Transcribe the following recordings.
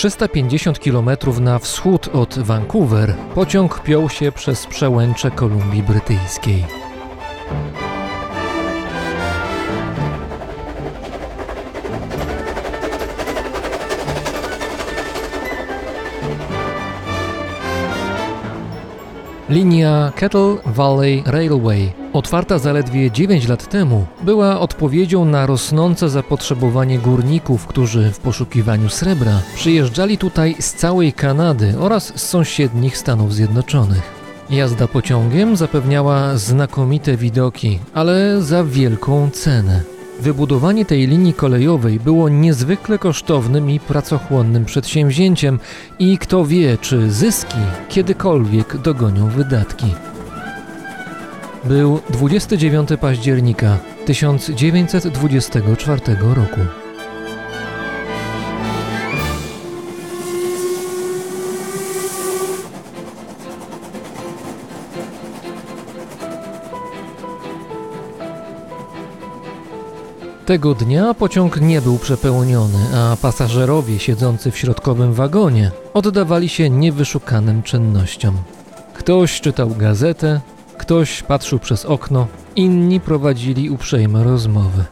Trzysta pięćdziesiąt kilometrów na wschód od Vancouver pociąg piął się przez przełęcze Kolumbii Brytyjskiej. Linia Kettle Valley Railway, otwarta zaledwie 9 lat temu, była odpowiedzią na rosnące zapotrzebowanie górników, którzy w poszukiwaniu srebra przyjeżdżali tutaj z całej Kanady oraz z sąsiednich Stanów Zjednoczonych. Jazda pociągiem zapewniała znakomite widoki, ale za wielką cenę. Wybudowanie tej linii kolejowej było niezwykle kosztownym i pracochłonnym przedsięwzięciem i kto wie, czy zyski kiedykolwiek dogonią wydatki. Był 29 października 1924 roku. Tego dnia pociąg nie był przepełniony, a pasażerowie siedzący w środkowym wagonie oddawali się niewyszukanym czynnościom. Ktoś czytał gazetę, ktoś patrzył przez okno, inni prowadzili uprzejme rozmowy.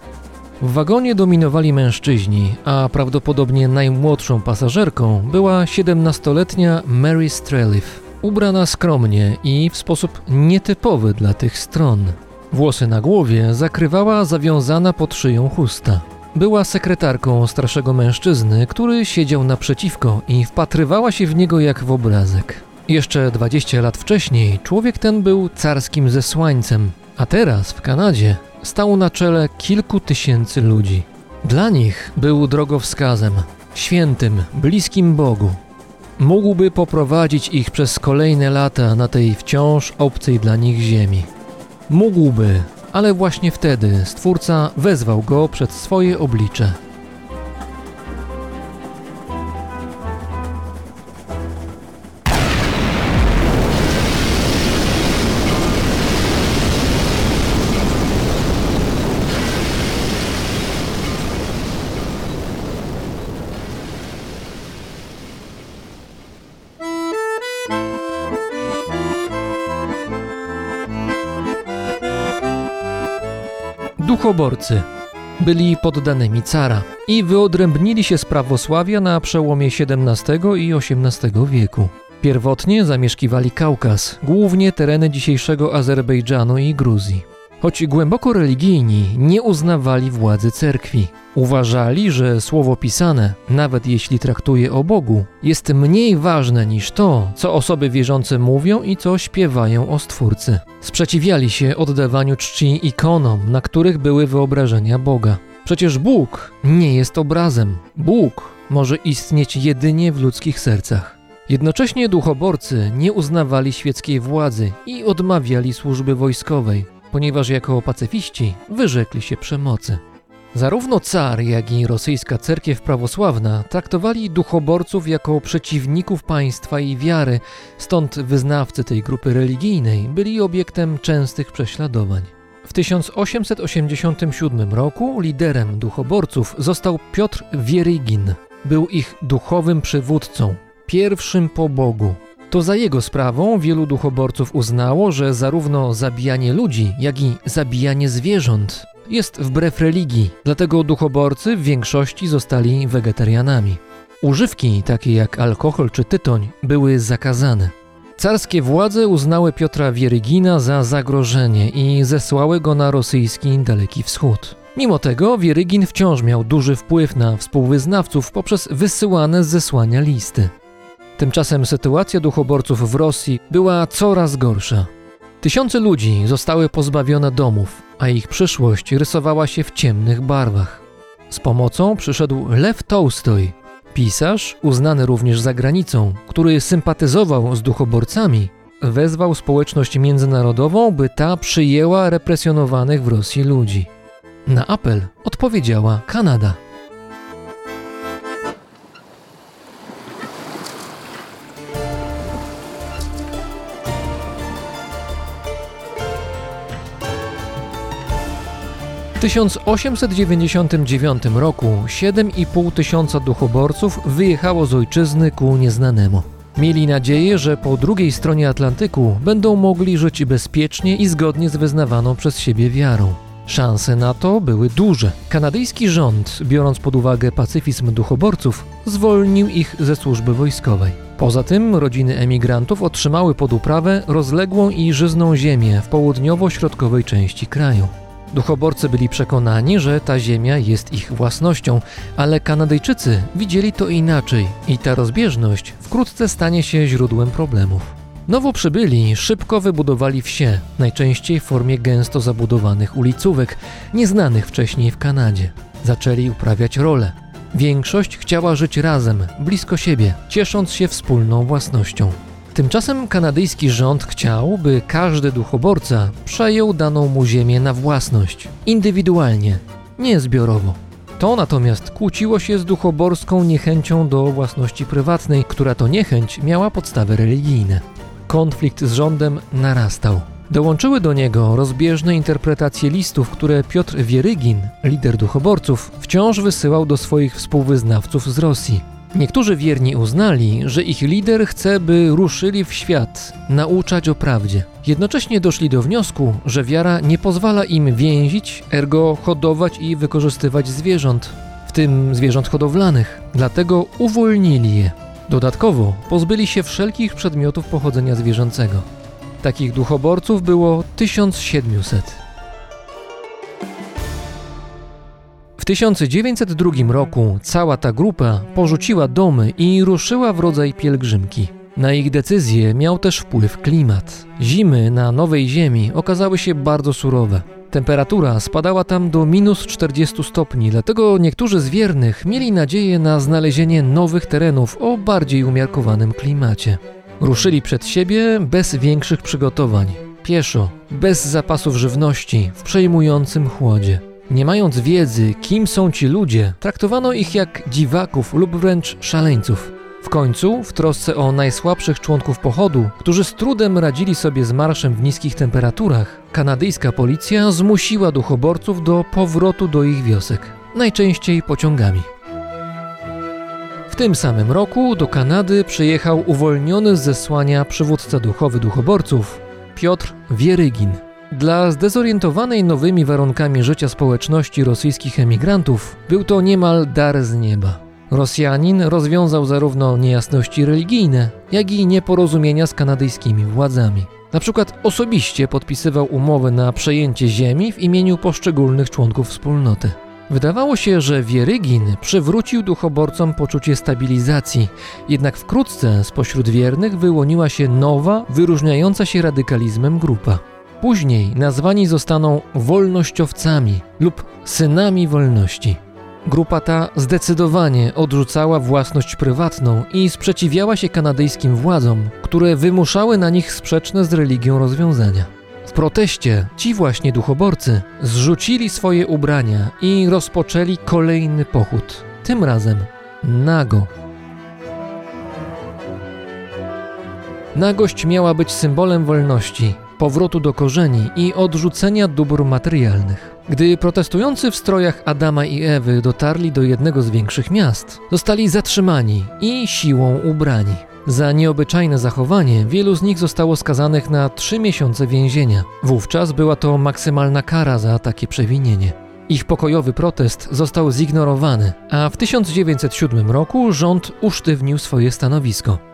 W wagonie dominowali mężczyźni, a prawdopodobnie najmłodszą pasażerką była 17-letnia Mary Streliff, ubrana skromnie i w sposób nietypowy dla tych stron. Włosy na głowie zakrywała zawiązana pod szyją chusta. Była sekretarką starszego mężczyzny, który siedział naprzeciwko i wpatrywała się w niego jak w obrazek. Jeszcze 20 lat wcześniej człowiek ten był carskim zesłańcem, a teraz w Kanadzie stał na czele kilku tysięcy ludzi. Dla nich był drogowskazem, świętym, bliskim Bogu. Mógłby poprowadzić ich przez kolejne lata na tej wciąż obcej dla nich ziemi. Mógłby, ale właśnie wtedy Stwórca wezwał go przed swoje oblicze. Duchoborcy byli poddanymi cara i wyodrębnili się z prawosławia na przełomie XVII i XVIII wieku. Pierwotnie zamieszkiwali Kaukaz, głównie tereny dzisiejszego Azerbejdżanu i Gruzji. Choć głęboko religijni, nie uznawali władzy cerkwi. Uważali, że słowo pisane, nawet jeśli traktuje o Bogu, jest mniej ważne niż to, co osoby wierzące mówią i co śpiewają o Stwórcy. Sprzeciwiali się oddawaniu czci ikonom, na których były wyobrażenia Boga. Przecież Bóg nie jest obrazem. Bóg może istnieć jedynie w ludzkich sercach. Jednocześnie duchoborcy nie uznawali świeckiej władzy i odmawiali służby wojskowej ponieważ jako pacyfiści wyrzekli się przemocy. Zarówno car, jak i rosyjska cerkiew prawosławna traktowali duchoborców jako przeciwników państwa i wiary, stąd wyznawcy tej grupy religijnej byli obiektem częstych prześladowań. W 1887 roku liderem duchoborców został Piotr Wierygin. Był ich duchowym przywódcą, pierwszym po Bogu. To za jego sprawą wielu duchoborców uznało, że zarówno zabijanie ludzi, jak i zabijanie zwierząt jest wbrew religii, dlatego duchoborcy w większości zostali wegetarianami. Używki, takie jak alkohol czy tytoń, były zakazane. Carskie władze uznały Piotra Wierygina za zagrożenie i zesłały go na rosyjski Daleki Wschód. Mimo tego Wierygin wciąż miał duży wpływ na współwyznawców poprzez wysyłane z zesłania listy. Tymczasem sytuacja duchoborców w Rosji była coraz gorsza. Tysiące ludzi zostały pozbawione domów, a ich przyszłość rysowała się w ciemnych barwach. Z pomocą przyszedł Lew Tolstoj, pisarz uznany również za granicą, który sympatyzował z duchoborcami, wezwał społeczność międzynarodową, by ta przyjęła represjonowanych w Rosji ludzi. Na apel odpowiedziała Kanada. 1899 roku 7,5 tysiąca duchoborców wyjechało z ojczyzny ku nieznanemu. Mieli nadzieję, że po drugiej stronie Atlantyku będą mogli żyć bezpiecznie i zgodnie z wyznawaną przez siebie wiarą. Szanse na to były duże. Kanadyjski rząd, biorąc pod uwagę pacyfizm duchoborców, zwolnił ich ze służby wojskowej. Poza tym rodziny emigrantów otrzymały pod uprawę rozległą i żyzną ziemię w południowo-środkowej części kraju. Duchoborcy byli przekonani, że ta ziemia jest ich własnością, ale Kanadyjczycy widzieli to inaczej i ta rozbieżność wkrótce stanie się źródłem problemów. Nowo przybyli szybko wybudowali wsie, najczęściej w formie gęsto zabudowanych ulicówek, nieznanych wcześniej w Kanadzie. Zaczęli uprawiać rolę. Większość chciała żyć razem, blisko siebie, ciesząc się wspólną własnością. Tymczasem kanadyjski rząd chciał, by każdy duchoborca przejął daną mu ziemię na własność, indywidualnie, nie zbiorowo. To natomiast kłóciło się z duchoborską niechęcią do własności prywatnej, która to niechęć miała podstawy religijne. Konflikt z rządem narastał. Dołączyły do niego rozbieżne interpretacje listów, które Piotr Wierygin, lider duchoborców, wciąż wysyłał do swoich współwyznawców z Rosji. Niektórzy wierni uznali, że ich lider chce, by ruszyli w świat, nauczać o prawdzie. Jednocześnie doszli do wniosku, że wiara nie pozwala im więzić, ergo hodować i wykorzystywać zwierząt, w tym zwierząt hodowlanych, dlatego uwolnili je. Dodatkowo pozbyli się wszelkich przedmiotów pochodzenia zwierzęcego. Takich duchoborców było 1700. 1902 roku cała ta grupa porzuciła domy i ruszyła w rodzaj pielgrzymki. Na ich decyzję miał też wpływ klimat. Zimy na Nowej Ziemi okazały się bardzo surowe. Temperatura spadała tam do minus 40 stopni, dlatego niektórzy z wiernych mieli nadzieję na znalezienie nowych terenów o bardziej umiarkowanym klimacie. Ruszyli przed siebie bez większych przygotowań, pieszo, bez zapasów żywności, w przejmującym chłodzie. Nie mając wiedzy, kim są ci ludzie, traktowano ich jak dziwaków lub wręcz szaleńców. W końcu, w trosce o najsłabszych członków pochodu, którzy z trudem radzili sobie z marszem w niskich temperaturach, kanadyjska policja zmusiła duchoborców do powrotu do ich wiosek, najczęściej pociągami. W tym samym roku do Kanady przyjechał uwolniony z zesłania przywódca duchowy duchoborców Piotr Wierygin. Dla zdezorientowanej nowymi warunkami życia społeczności rosyjskich emigrantów był to niemal dar z nieba. Rosjanin rozwiązał zarówno niejasności religijne, jak i nieporozumienia z kanadyjskimi władzami. Na przykład osobiście podpisywał umowy na przejęcie ziemi w imieniu poszczególnych członków wspólnoty. Wydawało się, że Wierygin przywrócił duchoborcom poczucie stabilizacji, jednak wkrótce spośród wiernych wyłoniła się nowa, wyróżniająca się radykalizmem grupa. Później nazwani zostaną wolnościowcami lub synami wolności. Grupa ta zdecydowanie odrzucała własność prywatną i sprzeciwiała się kanadyjskim władzom, które wymuszały na nich sprzeczne z religią rozwiązania. W proteście ci właśnie duchoborcy zrzucili swoje ubrania i rozpoczęli kolejny pochód, tym razem nago. Nagość miała być symbolem wolności, powrotu do korzeni i odrzucenia dóbr materialnych. Gdy protestujący w strojach Adama i Ewy dotarli do jednego z większych miast, zostali zatrzymani i siłą ubrani. Za nieobyczajne zachowanie wielu z nich zostało skazanych na trzy miesiące więzienia. Wówczas była to maksymalna kara za takie przewinienie. Ich pokojowy protest został zignorowany, a w 1907 roku rząd usztywnił swoje stanowisko.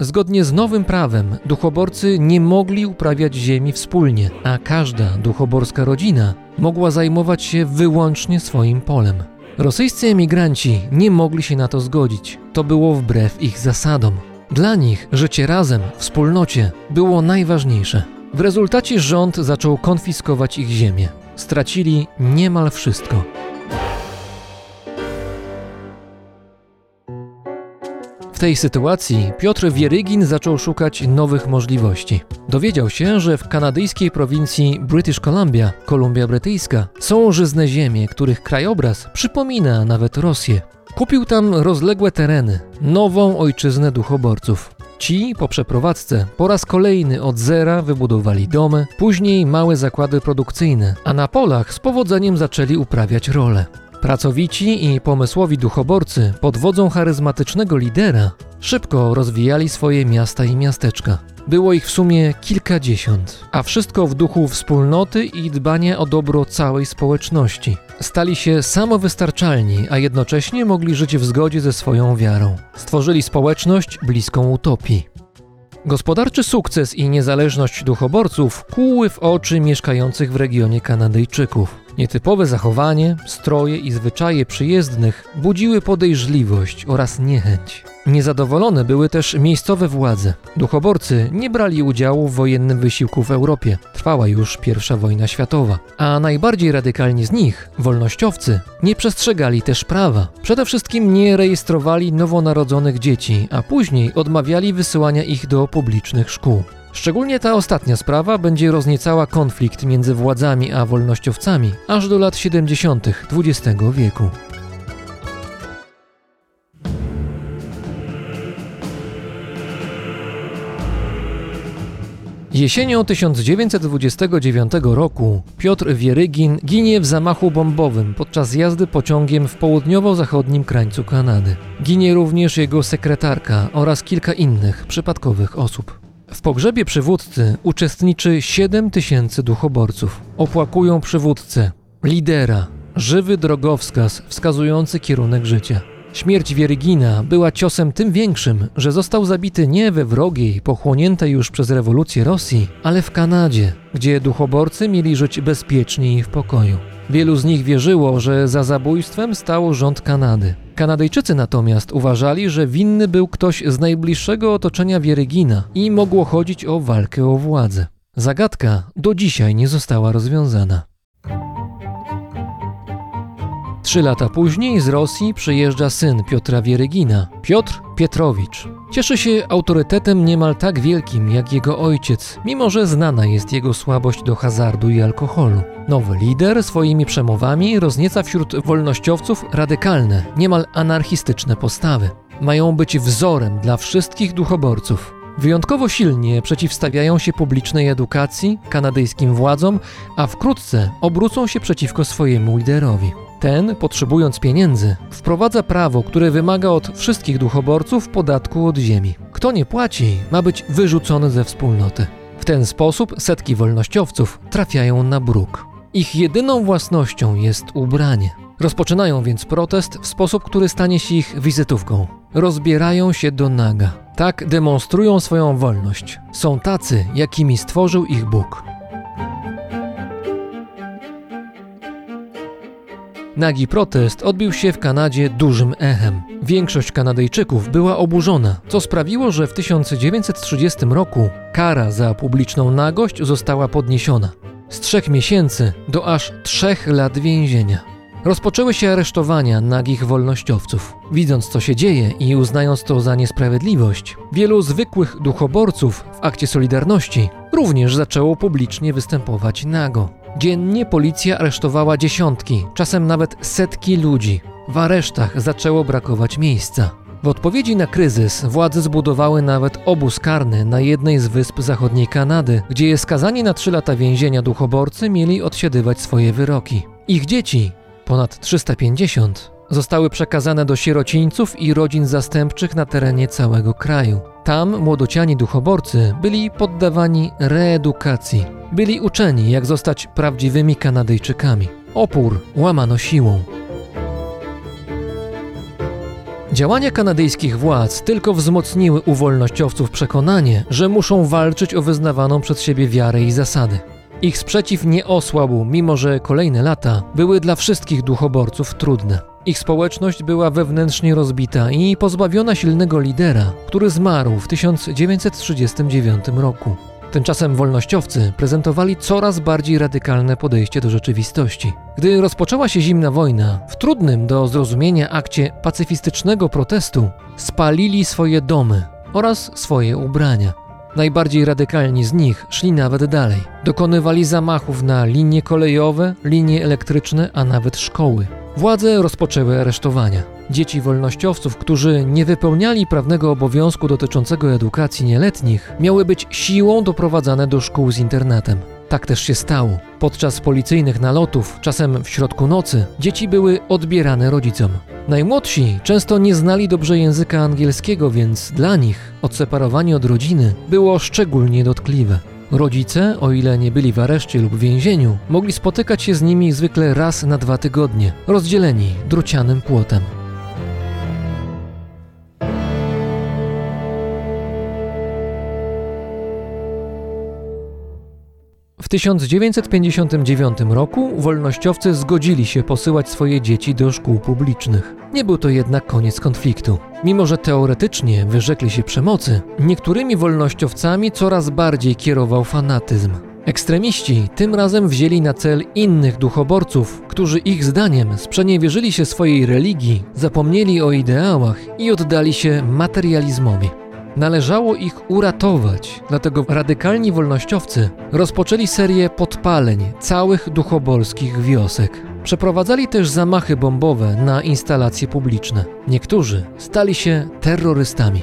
Zgodnie z nowym prawem duchoborcy nie mogli uprawiać ziemi wspólnie, a każda duchoborska rodzina mogła zajmować się wyłącznie swoim polem. Rosyjscy emigranci nie mogli się na to zgodzić. To było wbrew ich zasadom. Dla nich życie razem, w wspólnocie było najważniejsze. W rezultacie rząd zaczął konfiskować ich ziemię. Stracili niemal wszystko. Tej sytuacji Piotr Wierygin zaczął szukać nowych możliwości. Dowiedział się, że w kanadyjskiej prowincji British Columbia, Kolumbia Brytyjska, są żyzne ziemie, których krajobraz przypomina nawet Rosję. Kupił tam rozległe tereny, nową ojczyznę duchoborców. Ci po przeprowadzce po raz kolejny od zera wybudowali domy, później małe zakłady produkcyjne, a na polach z powodzeniem zaczęli uprawiać role. Pracowici i pomysłowi duchoborcy pod wodzą charyzmatycznego lidera szybko rozwijali swoje miasta i miasteczka. Było ich w sumie kilkadziesiąt, a wszystko w duchu wspólnoty i dbania o dobro całej społeczności. Stali się samowystarczalni, a jednocześnie mogli żyć w zgodzie ze swoją wiarą. Stworzyli społeczność bliską utopii. Gospodarczy sukces i niezależność duchoborców kłuły w oczy mieszkających w regionie Kanadyjczyków. Nietypowe zachowanie, stroje i zwyczaje przyjezdnych budziły podejrzliwość oraz niechęć. Niezadowolone były też miejscowe władze. Duchoborcy nie brali udziału w wojennym wysiłku w Europie. Trwała już I wojna światowa. A najbardziej radykalni z nich, wolnościowcy, nie przestrzegali też prawa. Przede wszystkim nie rejestrowali nowonarodzonych dzieci, a później odmawiali wysyłania ich do publicznych szkół. Szczególnie ta ostatnia sprawa będzie rozniecała konflikt między władzami a wolnościowcami aż do lat 70. XX wieku. Jesienią 1929 roku Piotr Wierygin ginie w zamachu bombowym podczas jazdy pociągiem w południowo-zachodnim krańcu Kanady. Ginie również jego sekretarka oraz kilka innych przypadkowych osób. W pogrzebie przywódcy uczestniczy 7 tysięcy duchoborców. Opłakują przywódcę, lidera, żywy drogowskaz wskazujący kierunek życia. Śmierć Wierygina była ciosem tym większym, że został zabity nie we wrogiej, pochłoniętej już przez rewolucję Rosji, ale w Kanadzie, gdzie duchoborcy mieli żyć bezpiecznie i w pokoju. Wielu z nich wierzyło, że za zabójstwem stał rząd Kanady. Kanadyjczycy natomiast uważali, że winny był ktoś z najbliższego otoczenia Wierygina i mogło chodzić o walkę o władzę. Zagadka do dzisiaj nie została rozwiązana. Trzy lata później z Rosji przyjeżdża syn Piotra Wierygina, Piotr Pietrowicz. Cieszy się autorytetem niemal tak wielkim jak jego ojciec, mimo że znana jest jego słabość do hazardu i alkoholu. Nowy lider swoimi przemowami roznieca wśród wolnościowców radykalne, niemal anarchistyczne postawy. Mają być wzorem dla wszystkich duchoborców. Wyjątkowo silnie przeciwstawiają się publicznej edukacji, kanadyjskim władzom, a wkrótce obrócą się przeciwko swojemu liderowi. Ten, potrzebując pieniędzy, wprowadza prawo, które wymaga od wszystkich duchoborców podatku od ziemi. Kto nie płaci, ma być wyrzucony ze wspólnoty. W ten sposób setki wolnościowców trafiają na bruk. Ich jedyną własnością jest ubranie. Rozpoczynają więc protest w sposób, który stanie się ich wizytówką. Rozbierają się do naga. Tak demonstrują swoją wolność. Są tacy, jakimi stworzył ich Bóg. Nagi protest odbił się w Kanadzie dużym echem. Większość Kanadyjczyków była oburzona, co sprawiło, że w 1930 roku kara za publiczną nagość została podniesiona z trzech miesięcy do aż trzech lat więzienia. Rozpoczęły się aresztowania nagich wolnościowców. Widząc, co się dzieje i uznając to za niesprawiedliwość, wielu zwykłych duchoborców w akcie Solidarności również zaczęło publicznie występować nago. Dziennie policja aresztowała dziesiątki, czasem nawet setki ludzi. W aresztach zaczęło brakować miejsca. W odpowiedzi na kryzys władze zbudowały nawet obóz karny na jednej z wysp zachodniej Kanady, gdzie skazani na trzy lata więzienia duchoborcy mieli odsiadywać swoje wyroki. Ich dzieci, ponad 350, zostały przekazane do sierocińców i rodzin zastępczych na terenie całego kraju. Tam młodociani duchoborcy byli poddawani reedukacji. Byli uczeni, jak zostać prawdziwymi Kanadyjczykami. Opór łamano siłą. Działania kanadyjskich władz tylko wzmocniły u wolnościowców przekonanie, że muszą walczyć o wyznawaną przez siebie wiarę i zasady. Ich sprzeciw nie osłabł, mimo że kolejne lata były dla wszystkich duchoborców trudne. Ich społeczność była wewnętrznie rozbita i pozbawiona silnego lidera, który zmarł w 1939 roku. Tymczasem wolnościowcy prezentowali coraz bardziej radykalne podejście do rzeczywistości. Gdy rozpoczęła się zimna wojna, w trudnym do zrozumienia akcie pacyfistycznego protestu spalili swoje domy oraz swoje ubrania. Najbardziej radykalni z nich szli nawet dalej. Dokonywali zamachów na linie kolejowe, linie elektryczne, a nawet szkoły. Władze rozpoczęły aresztowania. Dzieci wolnościowców, którzy nie wypełniali prawnego obowiązku dotyczącego edukacji nieletnich, miały być siłą doprowadzane do szkół z internetem. Tak też się stało. Podczas policyjnych nalotów, czasem w środku nocy, dzieci były odbierane rodzicom. Najmłodsi często nie znali dobrze języka angielskiego, więc dla nich odseparowanie od rodziny było szczególnie dotkliwe. Rodzice, o ile nie byli w areszcie lub więzieniu, mogli spotykać się z nimi zwykle raz na dwa tygodnie, rozdzieleni drucianym płotem. 1959 roku wolnościowcy zgodzili się posyłać swoje dzieci do szkół publicznych. Nie był to jednak koniec konfliktu. Mimo, że teoretycznie wyrzekli się przemocy, niektórymi wolnościowcami coraz bardziej kierował fanatyzm. Ekstremiści tym razem wzięli na cel innych duchoborców, którzy ich zdaniem sprzeniewierzyli się swojej religii, zapomnieli o ideałach i oddali się materializmowi. Należało ich uratować, dlatego radykalni wolnościowcy rozpoczęli serię podpaleń całych duchobolskich wiosek. Przeprowadzali też zamachy bombowe na instalacje publiczne. Niektórzy stali się terrorystami.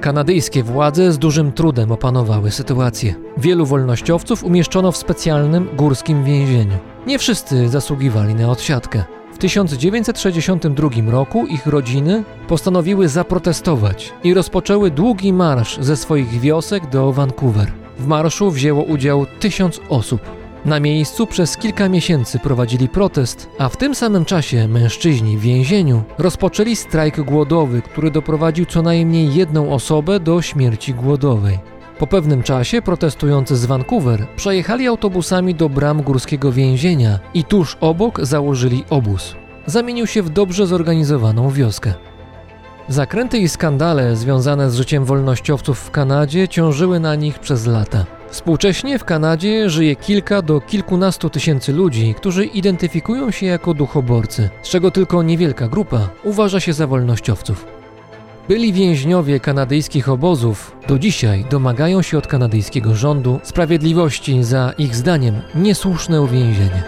Kanadyjskie władze z dużym trudem opanowały sytuację. Wielu wolnościowców umieszczono w specjalnym górskim więzieniu. Nie wszyscy zasługiwali na odsiadkę. W 1962 roku ich rodziny postanowiły zaprotestować i rozpoczęły długi marsz ze swoich wiosek do Vancouver. W marszu wzięło udział tysiąc osób. Na miejscu przez kilka miesięcy prowadzili protest, a w tym samym czasie mężczyźni w więzieniu rozpoczęli strajk głodowy, który doprowadził co najmniej jedną osobę do śmierci głodowej. Po pewnym czasie protestujący z Vancouver przejechali autobusami do bram górskiego więzienia i tuż obok założyli obóz. Zamienił się w dobrze zorganizowaną wioskę. Zakręty i skandale związane z życiem wolnościowców w Kanadzie ciążyły na nich przez lata. Współcześnie w Kanadzie żyje kilka do kilkunastu tysięcy ludzi, którzy identyfikują się jako duchoborcy, z czego tylko niewielka grupa uważa się za wolnościowców. Byli więźniowie kanadyjskich obozów do dzisiaj domagają się od kanadyjskiego rządu sprawiedliwości za ich zdaniem niesłuszne uwięzienie.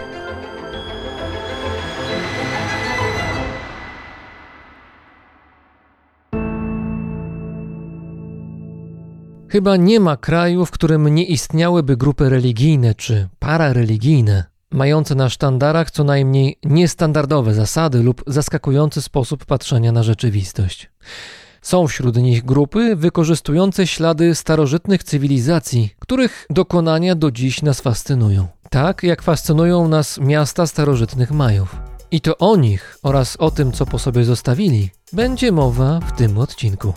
Chyba nie ma kraju, w którym nie istniałyby grupy religijne czy parareligijne, mające na sztandarach co najmniej niestandardowe zasady lub zaskakujący sposób patrzenia na rzeczywistość. Są wśród nich grupy wykorzystujące ślady starożytnych cywilizacji, których dokonania do dziś nas fascynują. Tak jak fascynują nas miasta starożytnych Majów. I to o nich oraz o tym, co po sobie zostawili, będzie mowa w tym odcinku.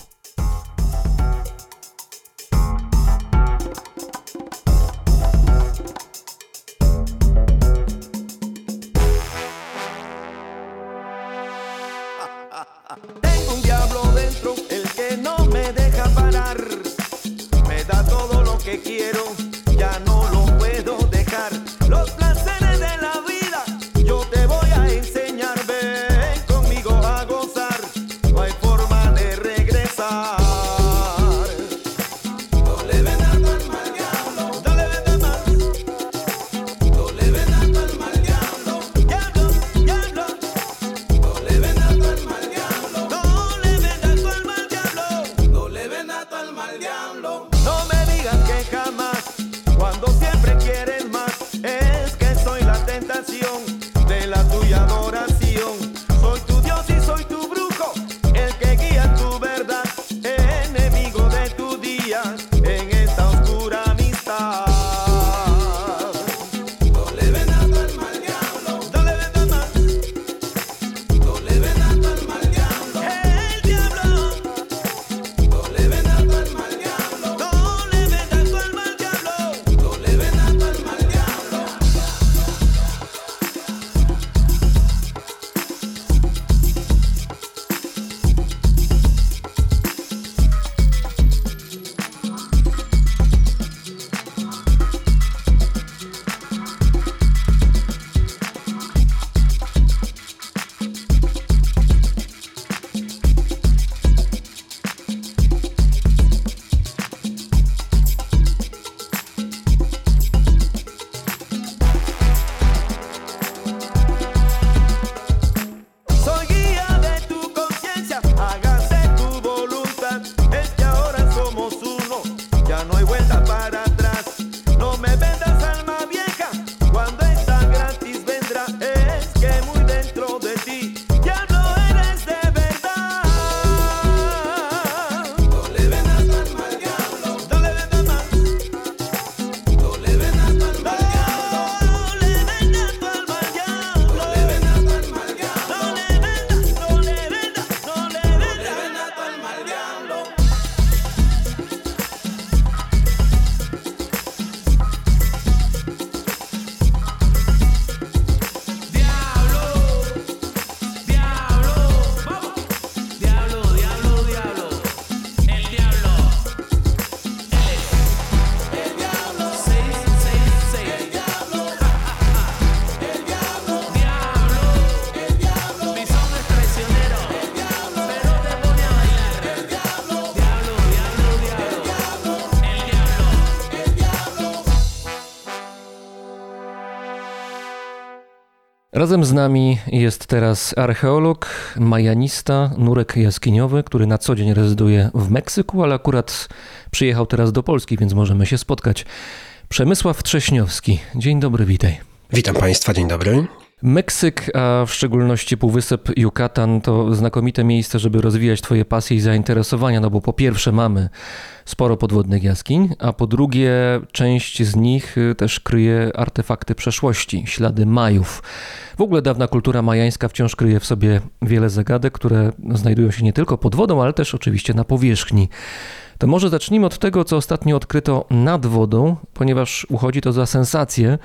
Razem z nami jest teraz archeolog, majanista, nurek jaskiniowy, który na co dzień rezyduje w Meksyku, ale akurat przyjechał teraz do Polski, więc możemy się spotkać. Przemysław Trześniowski. Dzień dobry, witaj. Witam Państwa, dzień dobry. Meksyk, a w szczególności Półwysep Yucatan to znakomite miejsce, żeby rozwijać Twoje pasje i zainteresowania, no bo po pierwsze mamy sporo podwodnych jaskiń, a po drugie część z nich y, też kryje artefakty przeszłości, ślady Majów. W ogóle dawna kultura majańska wciąż kryje w sobie wiele zagadek, które znajdują się nie tylko pod wodą, ale też oczywiście na powierzchni. To może zacznijmy od tego, co ostatnio odkryto nad wodą, ponieważ uchodzi to za sensację.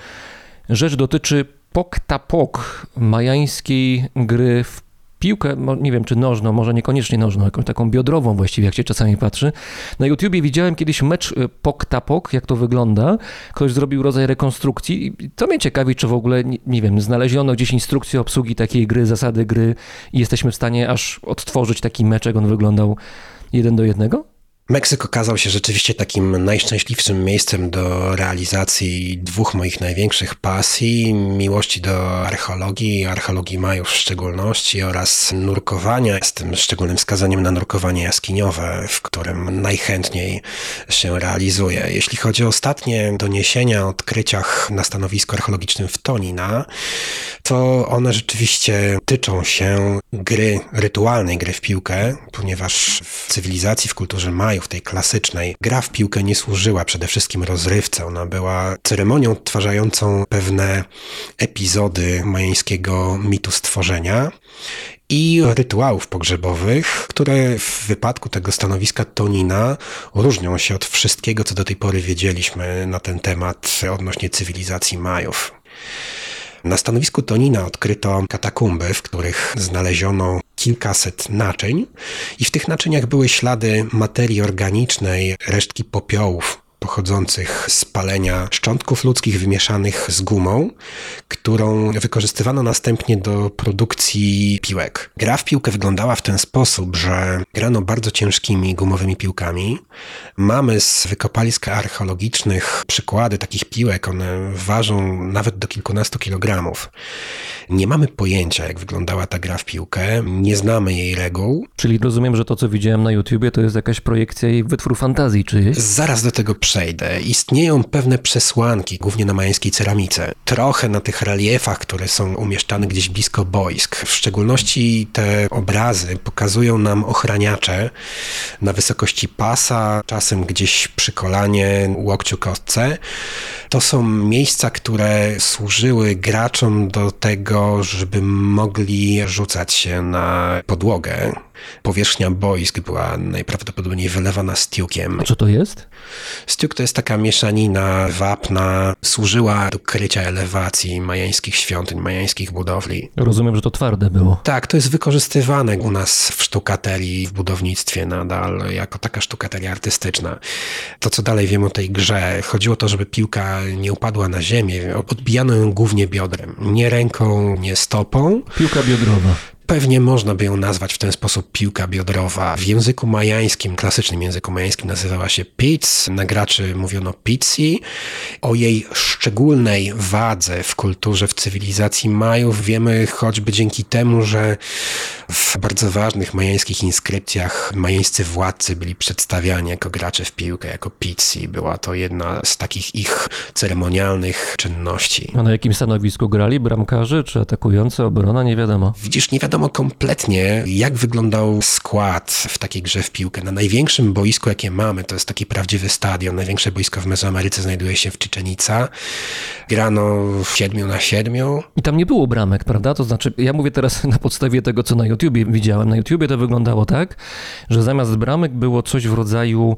Rzecz dotyczy pok-tapok, majańskiej gry w piłkę, nie wiem czy nożną, może niekoniecznie nożną, jakąś taką biodrową właściwie, jak się czasami patrzy. Na YouTubie widziałem kiedyś mecz y, pok-tapok, jak to wygląda. Ktoś zrobił rodzaj rekonstrukcji i to mnie ciekawi, czy w ogóle, nie wiem, znaleziono gdzieś instrukcję obsługi takiej gry, zasady gry i jesteśmy w stanie aż odtworzyć taki mecz, jak on wyglądał jeden do jednego? Meksyk okazał się rzeczywiście takim najszczęśliwszym miejscem do realizacji dwóch moich największych pasji: miłości do archeologii, archeologii Majów w szczególności oraz nurkowania, z tym szczególnym wskazaniem na nurkowanie jaskiniowe, w którym najchętniej się realizuję. Jeśli chodzi o ostatnie doniesienia o odkryciach na stanowisku archeologicznym w Tonina, to one rzeczywiście tyczą się gry, rytualnej gry w piłkę, ponieważ w cywilizacji, w kulturze Majów, w tej klasycznej, gra w piłkę nie służyła przede wszystkim rozrywce. Ona była ceremonią odtwarzającą pewne epizody majańskiego mitu stworzenia i rytuałów pogrzebowych, które w wypadku tego stanowiska Tonina różnią się od wszystkiego, co do tej pory wiedzieliśmy na ten temat odnośnie cywilizacji Majów. Na stanowisku Tonina odkryto katakumby, w których znaleziono kilkaset naczyń i w tych naczyniach były ślady materii organicznej, resztki popiołów, pochodzących z palenia szczątków ludzkich wymieszanych z gumą, którą wykorzystywano następnie do produkcji piłek. Gra w piłkę wyglądała w ten sposób, że grano bardzo ciężkimi gumowymi piłkami. Mamy z wykopalisk archeologicznych przykłady takich piłek, one ważą nawet do kilkunastu kilogramów. Nie mamy pojęcia, jak wyglądała ta gra w piłkę, nie znamy jej reguł. Czyli rozumiem, że to, co widziałem na YouTubie, to jest jakaś projekcja i wytwór fantazji czyjeś? Zaraz do tego przejdę. Istnieją pewne przesłanki, głównie na majańskiej ceramice. Trochę na tych reliefach, które są umieszczane gdzieś blisko boisk. W szczególności te obrazy pokazują nam ochraniacze na wysokości pasa, czasem gdzieś przy kolanie, łokciu, kostce. To są miejsca, które służyły graczom do tego, żeby mogli rzucać się na podłogę. Powierzchnia boisk była najprawdopodobniej wylewana stiukiem. A co to jest? Stiuk to jest taka mieszanina wapna, służyła do krycia elewacji majańskich świątyń, majańskich budowli. Rozumiem, że to twarde było. Tak, to jest wykorzystywane u nas w sztukaterii, w budownictwie nadal, jako taka sztukateria artystyczna. To, co dalej wiem o tej grze, chodziło o to, żeby piłka nie upadła na ziemię, odbijano ją głównie biodrem, nie ręką, nie stopą. Piłka biodrowa. Pewnie można by ją nazwać w ten sposób piłka biodrowa. W języku majańskim, klasycznym języku majańskim nazywała się pizz. Na graczy mówiono pizzi. O jej szczególnej wadze w kulturze, w cywilizacji Majów wiemy choćby dzięki temu, że w bardzo ważnych majańskich inskrypcjach majańscy władcy byli przedstawiani jako gracze w piłkę, jako pizzi. Była to jedna z takich ich ceremonialnych czynności. A na jakim stanowisku grali? Bramkarzy czy atakujący, obrona? Nie wiadomo. Widzisz, nie wiadomo kompletnie, jak wyglądał skład w takiej grze w piłkę. Na największym boisku, jakie mamy, to jest taki prawdziwy stadion. Największe boisko w Mezoameryce znajduje się w Czyczenica. Grano w 7 na 7. I tam nie było bramek, prawda? To znaczy, ja mówię teraz na podstawie tego, co na YouTubie widziałem. Na YouTubie to wyglądało tak, że zamiast bramek było coś w rodzaju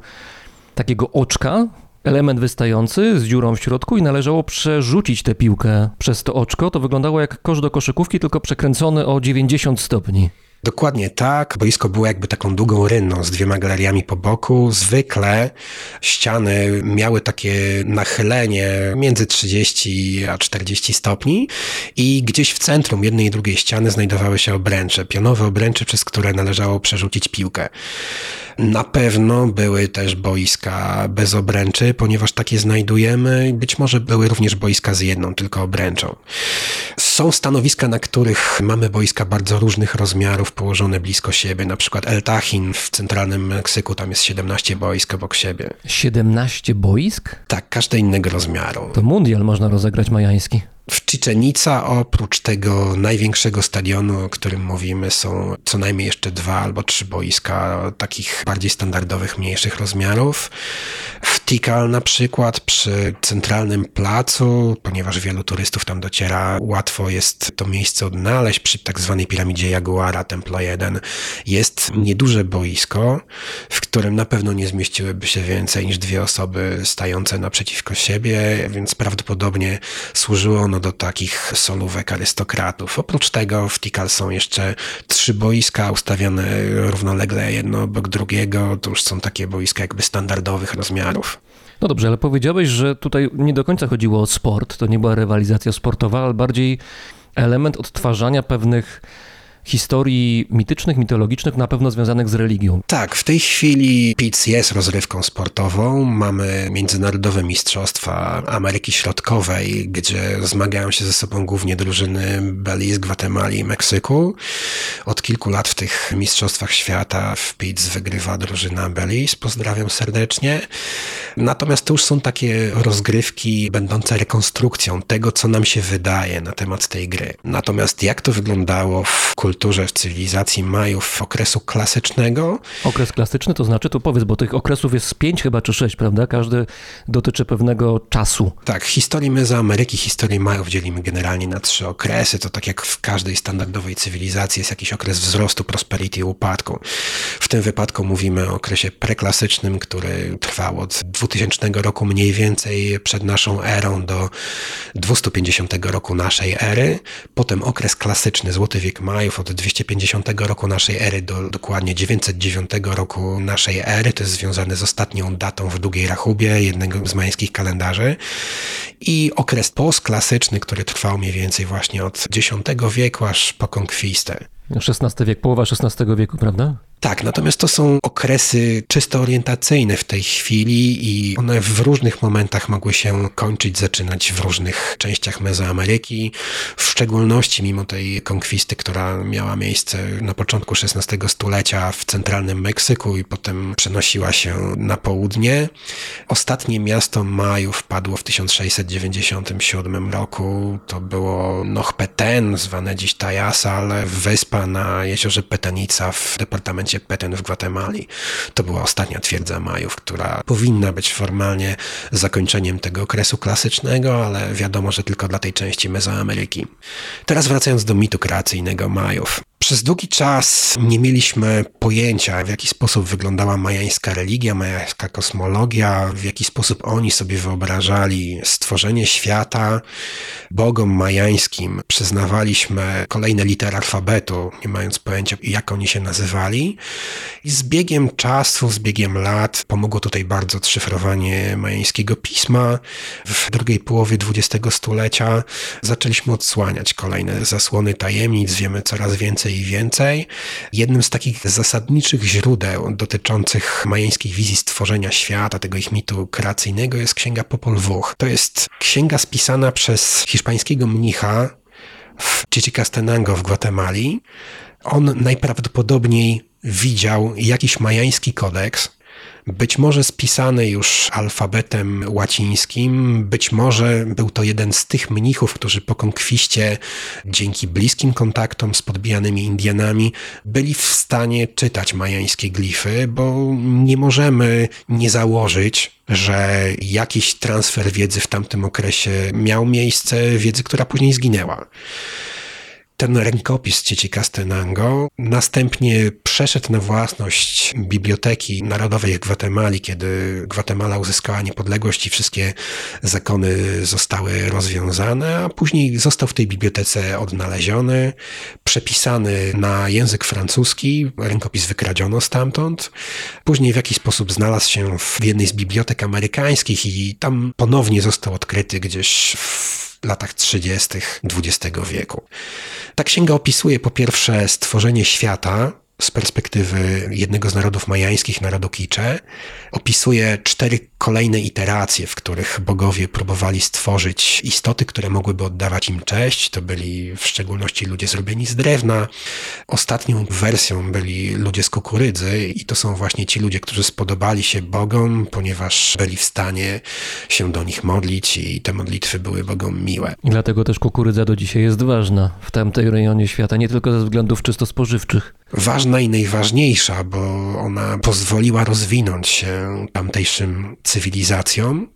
takiego oczka, element wystający z dziurą w środku i należało przerzucić tę piłkę przez to oczko. To wyglądało jak kosz do koszykówki, tylko przekręcony o 90 stopni. Dokładnie tak. Boisko było jakby taką długą rynną z dwiema galeriami po boku. Zwykle ściany miały takie nachylenie między 30 a 40 stopni i gdzieś w centrum jednej i drugiej ściany znajdowały się obręcze, pionowe obręcze, przez które należało przerzucić piłkę. Na pewno były też boiska bez obręczy, ponieważ takie znajdujemy. Być może były również boiska z jedną tylko obręczą. Są stanowiska, na których mamy boiska bardzo różnych rozmiarów położone blisko siebie. Na przykład El Tahin w centralnym Meksyku, tam jest 17 boisk obok siebie. 17 boisk? Tak, każde innego rozmiaru. To mundial można rozegrać majański. W Cziczenica oprócz tego największego stadionu, o którym mówimy, są co najmniej jeszcze dwa albo trzy boiska takich bardziej standardowych, mniejszych rozmiarów. W Tikal na przykład przy centralnym placu, ponieważ wielu turystów tam dociera, łatwo jest to miejsce odnaleźć przy tak zwanej piramidzie Jaguara Templo 1. Jest nieduże boisko, w którym na pewno nie zmieściłyby się więcej niż dwie osoby stające naprzeciwko siebie, więc prawdopodobnie służyło ono do takich solówek arystokratów. Oprócz tego w Tikal są jeszcze trzy boiska ustawione równolegle jedno obok drugiego. To już są takie boiska jakby standardowych rozmiarów. No dobrze, ale powiedziałeś, że tutaj nie do końca chodziło o sport, to nie była rywalizacja sportowa, ale bardziej element odtwarzania pewnych historii mitycznych, mitologicznych, na pewno związanych z religią. Tak, w tej chwili PIC jest rozrywką sportową. Mamy międzynarodowe mistrzostwa Ameryki Środkowej, gdzie zmagają się ze sobą głównie drużyny Belize, Gwatemali i Meksyku. Od kilku lat w tych mistrzostwach świata w PIC wygrywa drużyna Belize. Pozdrawiam serdecznie. Natomiast to już są takie rozgrywki będące rekonstrukcją tego, co nam się wydaje na temat tej gry. Natomiast jak to wyglądało w kulturze, w cywilizacji Majów okresu klasycznego? Okres klasyczny to znaczy, tu powiedz, bo tych okresów jest pięć chyba czy sześć, prawda? Każdy dotyczy pewnego czasu. Tak, historii Mezoameryki, historii Majów dzielimy generalnie na trzy okresy. To tak jak w każdej standardowej cywilizacji jest jakiś okres wzrostu, prosperity i upadku. W tym wypadku mówimy o okresie preklasycznym, który trwał od 2000 roku mniej więcej przed naszą erą do 250 roku naszej ery. Potem okres klasyczny, Złoty Wiek Majów od 250 roku naszej ery do dokładnie 909 roku naszej ery. To jest związane z ostatnią datą w długiej rachubie jednego z majańskich kalendarzy. I okres postklasyczny, który trwał mniej więcej właśnie od X wieku aż po konkwistę. XVI wiek, połowa XVI wieku, prawda? Tak, natomiast to są okresy czysto orientacyjne w tej chwili i one w różnych momentach mogły się kończyć, zaczynać w różnych częściach Mezoameryki. W szczególności mimo tej konkwisty, która miała miejsce na początku XVI stulecia w centralnym Meksyku i potem przenosiła się na południe. Ostatnie miasto Majów padło w 1697 roku. To było Nochpeten, zwane dziś Tayasal, wyspa na jeziorze Petenica w departamencie Peten w Gwatemali. To była ostatnia twierdza Majów, która powinna być formalnie zakończeniem tego okresu klasycznego, ale wiadomo, że tylko dla tej części Mezoameryki. Teraz wracając do mitu kreacyjnego Majów. Przez długi czas nie mieliśmy pojęcia, w jaki sposób wyglądała majańska religia, majańska kosmologia, w jaki sposób oni sobie wyobrażali stworzenie świata. Bogom majańskim przyznawaliśmy kolejne litery alfabetu, nie mając pojęcia, jak oni się nazywali. I z biegiem czasu, z biegiem lat pomogło tutaj bardzo szyfrowanie majańskiego pisma. W drugiej połowie XX stulecia zaczęliśmy odsłaniać kolejne zasłony tajemnic, wiemy coraz więcej i więcej. Jednym z takich zasadniczych źródeł dotyczących majańskiej wizji stworzenia świata, tego ich mitu kreacyjnego jest księga Popol Vuh. To jest księga spisana przez hiszpańskiego mnicha w Chichicastenango w Gwatemali. On najprawdopodobniej widział jakiś majański kodeks, być może spisany już alfabetem łacińskim, być może był to jeden z tych mnichów, którzy po konkwiście, dzięki bliskim kontaktom z podbijanymi Indianami, byli w stanie czytać majańskie glify, bo nie możemy nie założyć, że jakiś transfer wiedzy w tamtym okresie miał miejsce, wiedzy, która później zginęła ten rękopis Cieci Castenango następnie przeszedł na własność Biblioteki Narodowej Gwatemali, kiedy Gwatemala uzyskała niepodległość i wszystkie zakony zostały rozwiązane, a później został w tej bibliotece odnaleziony, przepisany na język francuski, rękopis wykradziono stamtąd, później w jakiś sposób znalazł się w jednej z bibliotek amerykańskich i tam ponownie został odkryty gdzieś w latach 30. XX wieku. Ta księga opisuje po pierwsze stworzenie świata, z perspektywy jednego z narodów majańskich, narodu Kicze, opisuje cztery kolejne iteracje, w których bogowie próbowali stworzyć istoty, które mogłyby oddawać im cześć. To byli w szczególności ludzie zrobieni z drewna. Ostatnią wersją byli ludzie z kukurydzy i to są właśnie ci ludzie, którzy spodobali się bogom, ponieważ byli w stanie się do nich modlić i te modlitwy były bogom miłe. I dlatego też kukurydza do dzisiaj jest ważna w tamtej rejonie świata, nie tylko ze względów czysto spożywczych. Ważna i najważniejsza, bo ona pozwoliła rozwinąć się tamtejszym cywilizacjom.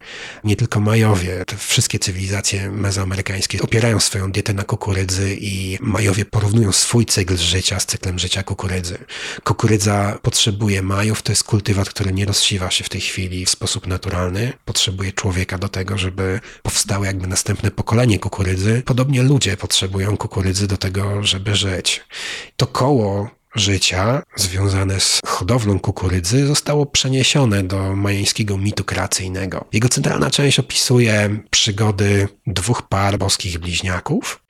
Nie tylko Majowie, te wszystkie cywilizacje mezoamerykańskie opierają swoją dietę na kukurydzy i Majowie porównują swój cykl życia z cyklem życia kukurydzy. Kukurydza potrzebuje Majów, to jest kultywat, który nie rozsiewa się w tej chwili w sposób naturalny. Potrzebuje człowieka do tego, żeby powstało jakby następne pokolenie kukurydzy. Podobnie ludzie potrzebują kukurydzy do tego, żeby żyć. To koło życia związane z hodowlą kukurydzy zostało przeniesione do majańskiego mitu kreacyjnego. Jego centralna część opisuje przygody dwóch par boskich bliźniaków.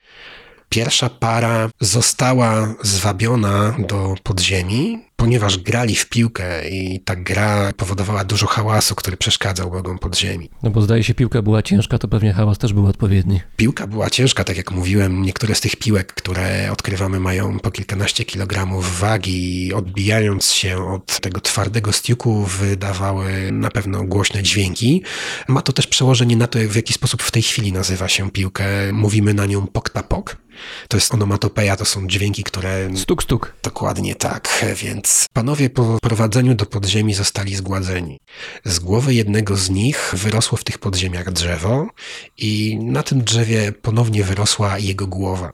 Pierwsza para została zwabiona do podziemi, ponieważ grali w piłkę i ta gra powodowała dużo hałasu, który przeszkadzał bogom podziemi. No bo zdaje się piłka była ciężka, to pewnie hałas też był odpowiedni. Piłka była ciężka, tak jak mówiłem. Niektóre z tych piłek, które odkrywamy, mają po kilkanaście kilogramów wagi i odbijając się od tego twardego stiuku wydawały na pewno głośne dźwięki. Ma to też przełożenie na to, w jaki sposób w tej chwili nazywa się piłkę. Mówimy na nią pok-ta-pok. To jest onomatopeja, to są dźwięki, które... Stuk, stuk. Dokładnie tak, więc panowie po prowadzeniu do podziemi zostali zgładzeni. Z głowy jednego z nich wyrosło w tych podziemiach drzewo i na tym drzewie ponownie wyrosła jego głowa.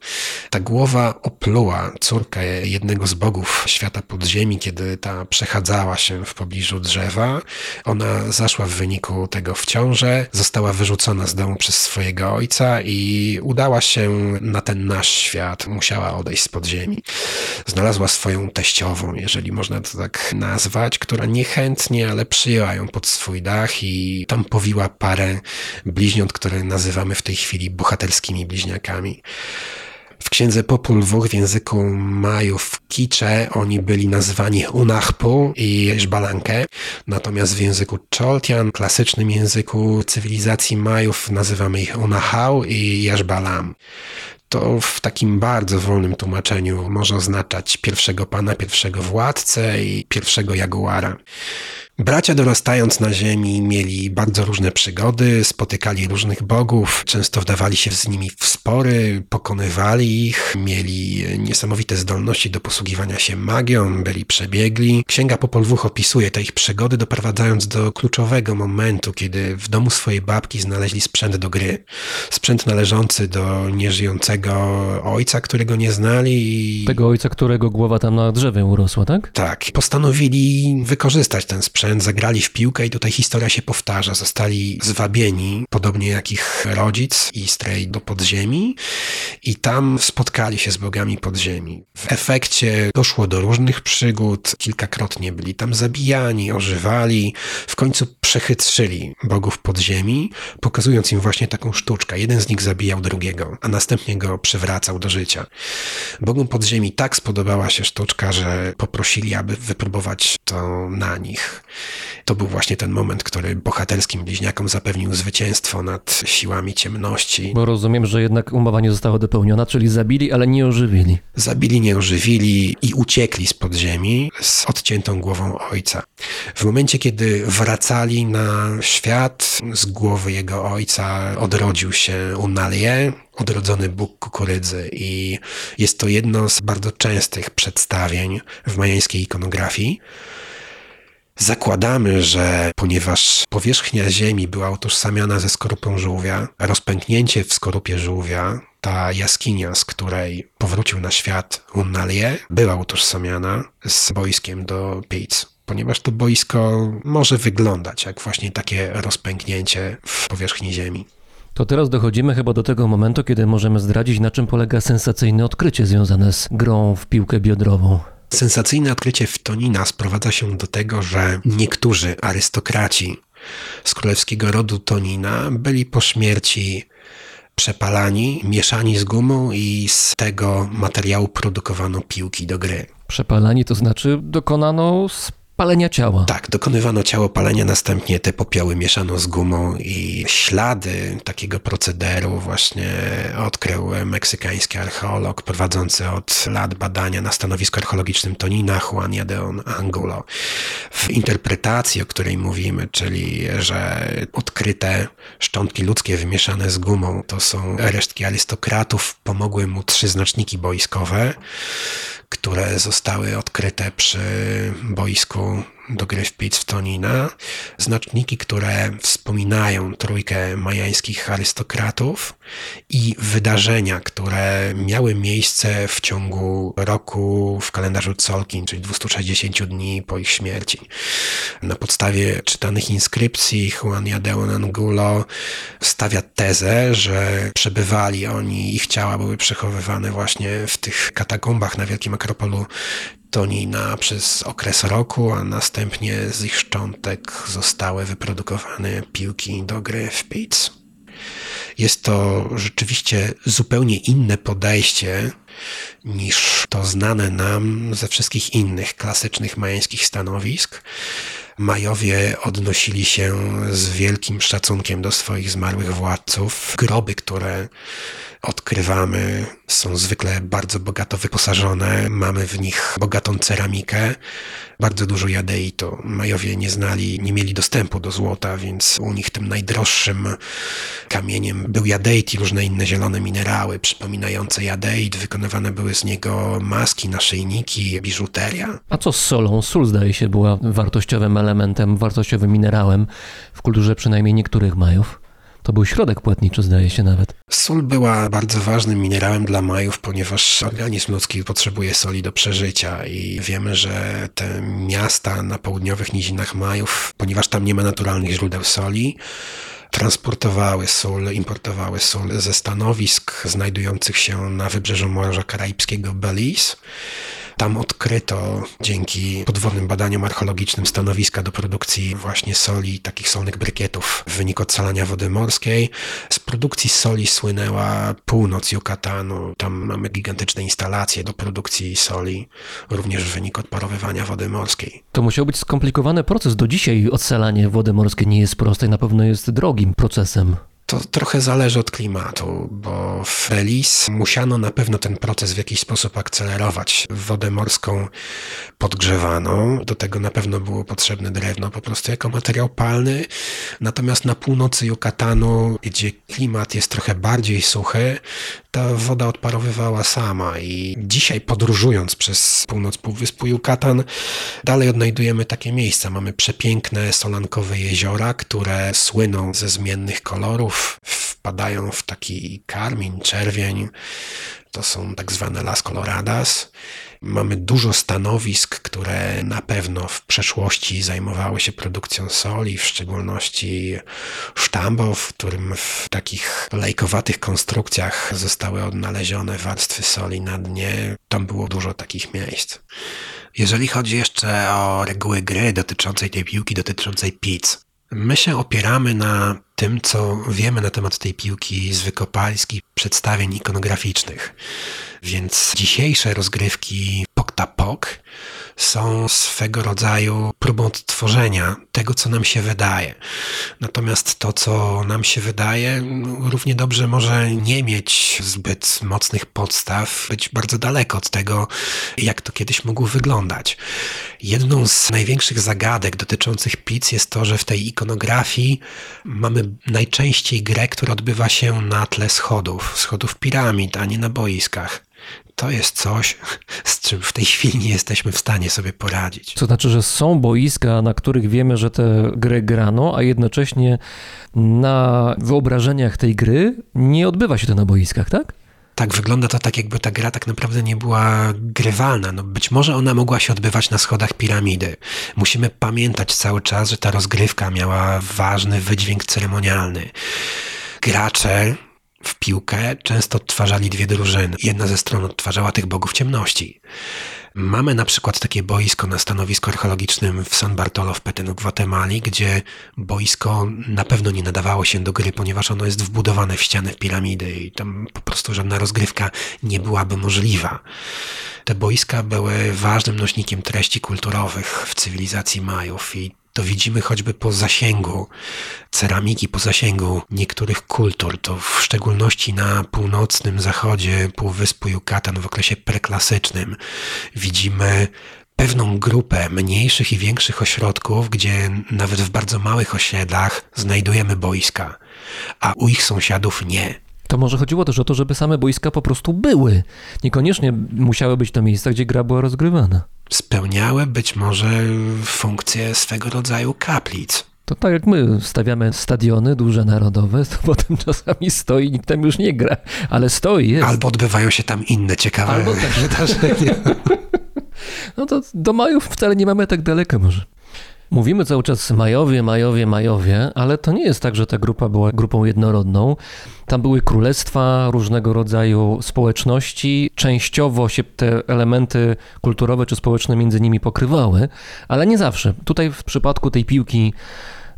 Ta głowa opluła córkę jednego z bogów świata podziemi, kiedy ta przechadzała się w pobliżu drzewa. Ona zaszła w wyniku tego w ciążę, została wyrzucona z domu przez swojego ojca i udała się na ten nasz świat. Musiała odejść z podziemi. Znalazła swoją teściową, jeżeli można to tak nazwać, która niechętnie, ale przyjęła ją pod swój dach i tam powiła parę bliźniąt, które nazywamy w tej chwili bohaterskimi bliźniakami. W księdze Popul Dwóch w języku Majów Kicze oni byli nazywani Unachpu i Żbalankę, natomiast w języku Choltian, klasycznym języku cywilizacji Majów, nazywamy ich Unachał i Jaszbalam to w takim bardzo wolnym tłumaczeniu może oznaczać pierwszego pana, pierwszego władcę i pierwszego jaguara. Bracia dorastając na ziemi mieli bardzo różne przygody, spotykali różnych bogów, często wdawali się z nimi w spory, pokonywali ich, mieli niesamowite zdolności do posługiwania się magią, byli przebiegli. Księga Popolwuch opisuje te ich przygody, doprowadzając do kluczowego momentu, kiedy w domu swojej babki znaleźli sprzęt do gry. Sprzęt należący do nieżyjącego ojca, którego nie znali. Tego ojca, którego głowa tam na drzewie urosła, tak? Tak. Postanowili wykorzystać ten sprzęt zagrali w piłkę i tutaj historia się powtarza. Zostali zwabieni, podobnie jak ich rodzic i strej do podziemi i tam spotkali się z bogami podziemi. W efekcie doszło do różnych przygód, kilkakrotnie byli tam zabijani, ożywali, w końcu przechytrzyli bogów podziemi, pokazując im właśnie taką sztuczkę. Jeden z nich zabijał drugiego, a następnie go przywracał do życia. Bogom podziemi tak spodobała się sztuczka, że poprosili, aby wypróbować to na nich. To był właśnie ten moment, który bohaterskim bliźniakom zapewnił zwycięstwo nad siłami ciemności. Bo rozumiem, że jednak umowa nie została dopełniona, czyli zabili, ale nie ożywili. Zabili, nie ożywili i uciekli z podziemi z odciętą głową ojca. W momencie, kiedy wracali na świat, z głowy jego ojca odrodził się Unalie, odrodzony Bóg kukurydzy i jest to jedno z bardzo częstych przedstawień w majańskiej ikonografii. Zakładamy, że ponieważ powierzchnia Ziemi była utożsamiana ze skorupą żółwia, rozpęknięcie w skorupie żółwia, ta jaskinia, z której powrócił na świat Unnalie, była utożsamiana z boiskiem do pic ponieważ to boisko może wyglądać jak właśnie takie rozpęknięcie w powierzchni Ziemi. To teraz dochodzimy chyba do tego momentu, kiedy możemy zdradzić, na czym polega sensacyjne odkrycie związane z grą w piłkę biodrową. Sensacyjne odkrycie Tonina sprowadza się do tego, że niektórzy arystokraci z królewskiego rodu Tonina byli po śmierci przepalani, mieszani z gumą i z tego materiału produkowano piłki do gry. Przepalanie to znaczy dokonano spalenia ciała. Tak, dokonywano ciało palenia, następnie te popioły mieszano z gumą i ślady takiego procederu właśnie odkrył meksykański archeolog prowadzący od lat badania na stanowisku archeologicznym Tonina Juan Yadeon Angulo. W interpretacji, o której mówimy, czyli że odkryte szczątki ludzkie wymieszane z gumą to są resztki arystokratów, pomogły mu trzy znaczniki boiskowe które zostały odkryte przy boisku do gry w Tonina. Znaczniki, które wspominają trójkę majańskich arystokratów i wydarzenia, które miały miejsce w ciągu roku w kalendarzu Colkin, czyli 260 dni po ich śmierci. Na podstawie czytanych inskrypcji Juan Yadeon Angulo stawia tezę, że przebywali oni, ich ciała były przechowywane właśnie w tych katakombach na Wielkim Akropolu Tonina przez okres roku, a następnie z ich szczątek zostały wyprodukowane piłki do gry w Pitts. Jest to rzeczywiście zupełnie inne podejście niż to znane nam ze wszystkich innych klasycznych majańskich stanowisk. Majowie odnosili się z wielkim szacunkiem do swoich zmarłych władców. Groby, które odkrywamy, są zwykle bardzo bogato wyposażone. Mamy w nich bogatą ceramikę, bardzo dużo jadeitu. Majowie nie znali, nie mieli dostępu do złota, więc u nich tym najdroższym kamieniem był jadeit i różne inne zielone minerały przypominające jadeit. Wykonywane były z niego maski, naszyjniki, biżuteria. A co z solą? Sól zdaje się była wartościowym elementem, wartościowym minerałem w kulturze przynajmniej niektórych Majów. To był środek płatniczy, zdaje się nawet. Sól była bardzo ważnym minerałem dla Majów, ponieważ organizm ludzki potrzebuje soli do przeżycia i wiemy, że te miasta na południowych nizinach Majów, ponieważ tam nie ma naturalnych źródeł soli, transportowały sól, importowały sól ze stanowisk znajdujących się na wybrzeżu Morza Karaibskiego Belize tam odkryto dzięki podwodnym badaniom archeologicznym stanowiska do produkcji właśnie soli, takich solnych brykietów w wyniku odsalania wody morskiej. Z produkcji soli słynęła północ Yucatanu. Tam mamy gigantyczne instalacje do produkcji soli, również w wyniku odparowywania wody morskiej. To musiał być skomplikowany proces. Do dzisiaj odsalanie wody morskiej nie jest proste i na pewno jest drogim procesem. To trochę zależy od klimatu, bo w Belize musiano na pewno ten proces w jakiś sposób akcelerować. Wodę morską podgrzewano, do tego na pewno było potrzebne drewno po prostu jako materiał palny. Natomiast na północy Yucatanu, gdzie klimat jest trochę bardziej suchy, ta woda odparowywała sama i dzisiaj podróżując przez północ Półwyspu Yucatan, dalej odnajdujemy takie miejsca. Mamy przepiękne solankowe jeziora, które słyną ze zmiennych kolorów, wpadają w taki karmin, czerwień. To są tak zwane Las Coloradas. Mamy dużo stanowisk, które na pewno w przeszłości zajmowały się produkcją soli, w szczególności sztambo, w którym w takich lejkowatych konstrukcjach zostały odnalezione warstwy soli na dnie. Tam było dużo takich miejsc. Jeżeli chodzi jeszcze o reguły gry dotyczącej tej piłki, dotyczącej pizz, my się opieramy na tym, co wiemy na temat tej piłki z wykopalisk i przedstawień ikonograficznych. Więc dzisiejsze rozgrywki pok są swego rodzaju próbą odtworzenia tego, co nam się wydaje. Natomiast to, co nam się wydaje, równie dobrze może nie mieć zbyt mocnych podstaw, być bardzo daleko od tego, jak to kiedyś mogło wyglądać. Jedną z największych zagadek dotyczących pizz jest to, że w tej ikonografii mamy najczęściej grę, która odbywa się na tle schodów, schodów piramid, a nie na boiskach to jest coś, z czym w tej chwili nie jesteśmy w stanie sobie poradzić. To znaczy, że są boiska, na których wiemy, że tę grę grano, a jednocześnie na wyobrażeniach tej gry nie odbywa się to na boiskach, tak? Tak, wygląda to tak, jakby ta gra tak naprawdę nie była grywalna. No być może ona mogła się odbywać na schodach piramidy. Musimy pamiętać cały czas, że ta rozgrywka miała ważny wydźwięk ceremonialny. Gracze w piłkę często odtwarzali dwie drużyny. Jedna ze stron odtwarzała tych bogów ciemności. Mamy na przykład takie boisko na stanowisku archeologicznym w San Bartolo w Petén w Gwatemali, gdzie boisko na pewno nie nadawało się do gry, ponieważ ono jest wbudowane w ścianę piramidy i tam po prostu żadna rozgrywka nie byłaby możliwa. Te boiska były ważnym nośnikiem treści kulturowych w cywilizacji Majów i to widzimy choćby po zasięgu ceramiki, po zasięgu niektórych kultur. To w szczególności na północnym zachodzie Półwyspu Yucatan w okresie preklasycznym widzimy pewną grupę mniejszych i większych ośrodków, gdzie nawet w bardzo małych osiedlach znajdujemy boiska, a u ich sąsiadów nie. To może chodziło też o to, żeby same boiska po prostu były. Niekoniecznie musiały być to miejsca, gdzie gra była rozgrywana. Spełniały być może funkcję swego rodzaju kaplic. To tak jak my stawiamy stadiony duże narodowe, to potem czasami stoi, nikt tam już nie gra, ale stoi, jest. Albo odbywają się tam inne ciekawe Albo tak. wydarzenia. No to do Majów wcale nie mamy tak daleko może. Mówimy cały czas Majowie, Majowie, Majowie, ale to nie jest tak, że ta grupa była grupą jednorodną. Tam były królestwa, różnego rodzaju społeczności. Częściowo się te elementy kulturowe czy społeczne między nimi pokrywały, ale nie zawsze. Tutaj w przypadku tej piłki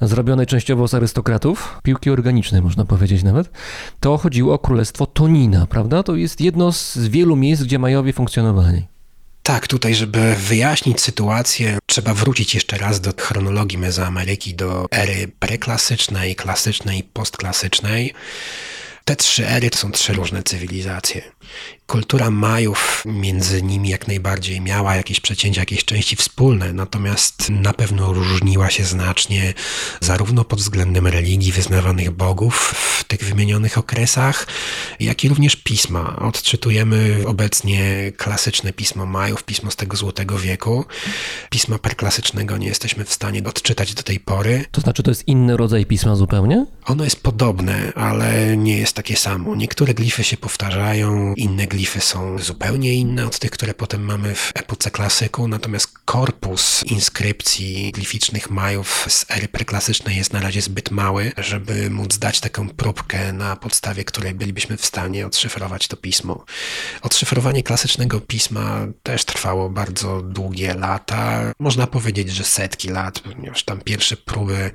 zrobionej częściowo z arystokratów, piłki organicznej można powiedzieć nawet, to chodziło o królestwo Tonina, prawda? To jest jedno z wielu miejsc, gdzie Majowie funkcjonowali. Tak, tutaj, żeby wyjaśnić sytuację, trzeba wrócić jeszcze raz do chronologii Mezoameryki, do ery preklasycznej, klasycznej postklasycznej. Te trzy ery to są trzy różne cywilizacje. Kultura Majów między nimi jak najbardziej miała jakieś przecięcia, jakieś części wspólne, natomiast na pewno różniła się znacznie zarówno pod względem religii wyznawanych bogów w tych wymienionych okresach, jak i również pisma. Odczytujemy obecnie klasyczne pismo Majów, pismo z tego złotego wieku. Pisma preklasycznego nie jesteśmy w stanie odczytać do tej pory. To znaczy, to jest inny rodzaj pisma zupełnie? Ono jest podobne, ale nie jest takie samo. Niektóre glify się powtarzają, inne glify są zupełnie inne od tych, które potem mamy w epoce klasyku, natomiast korpus inskrypcji glificznych Majów z ery preklasycznej jest na razie zbyt mały, żeby móc dać taką próbkę, na podstawie której bylibyśmy w stanie odszyfrować to pismo. Odszyfrowanie klasycznego pisma też trwało bardzo długie lata. Można powiedzieć, że setki lat, ponieważ tam pierwsze próby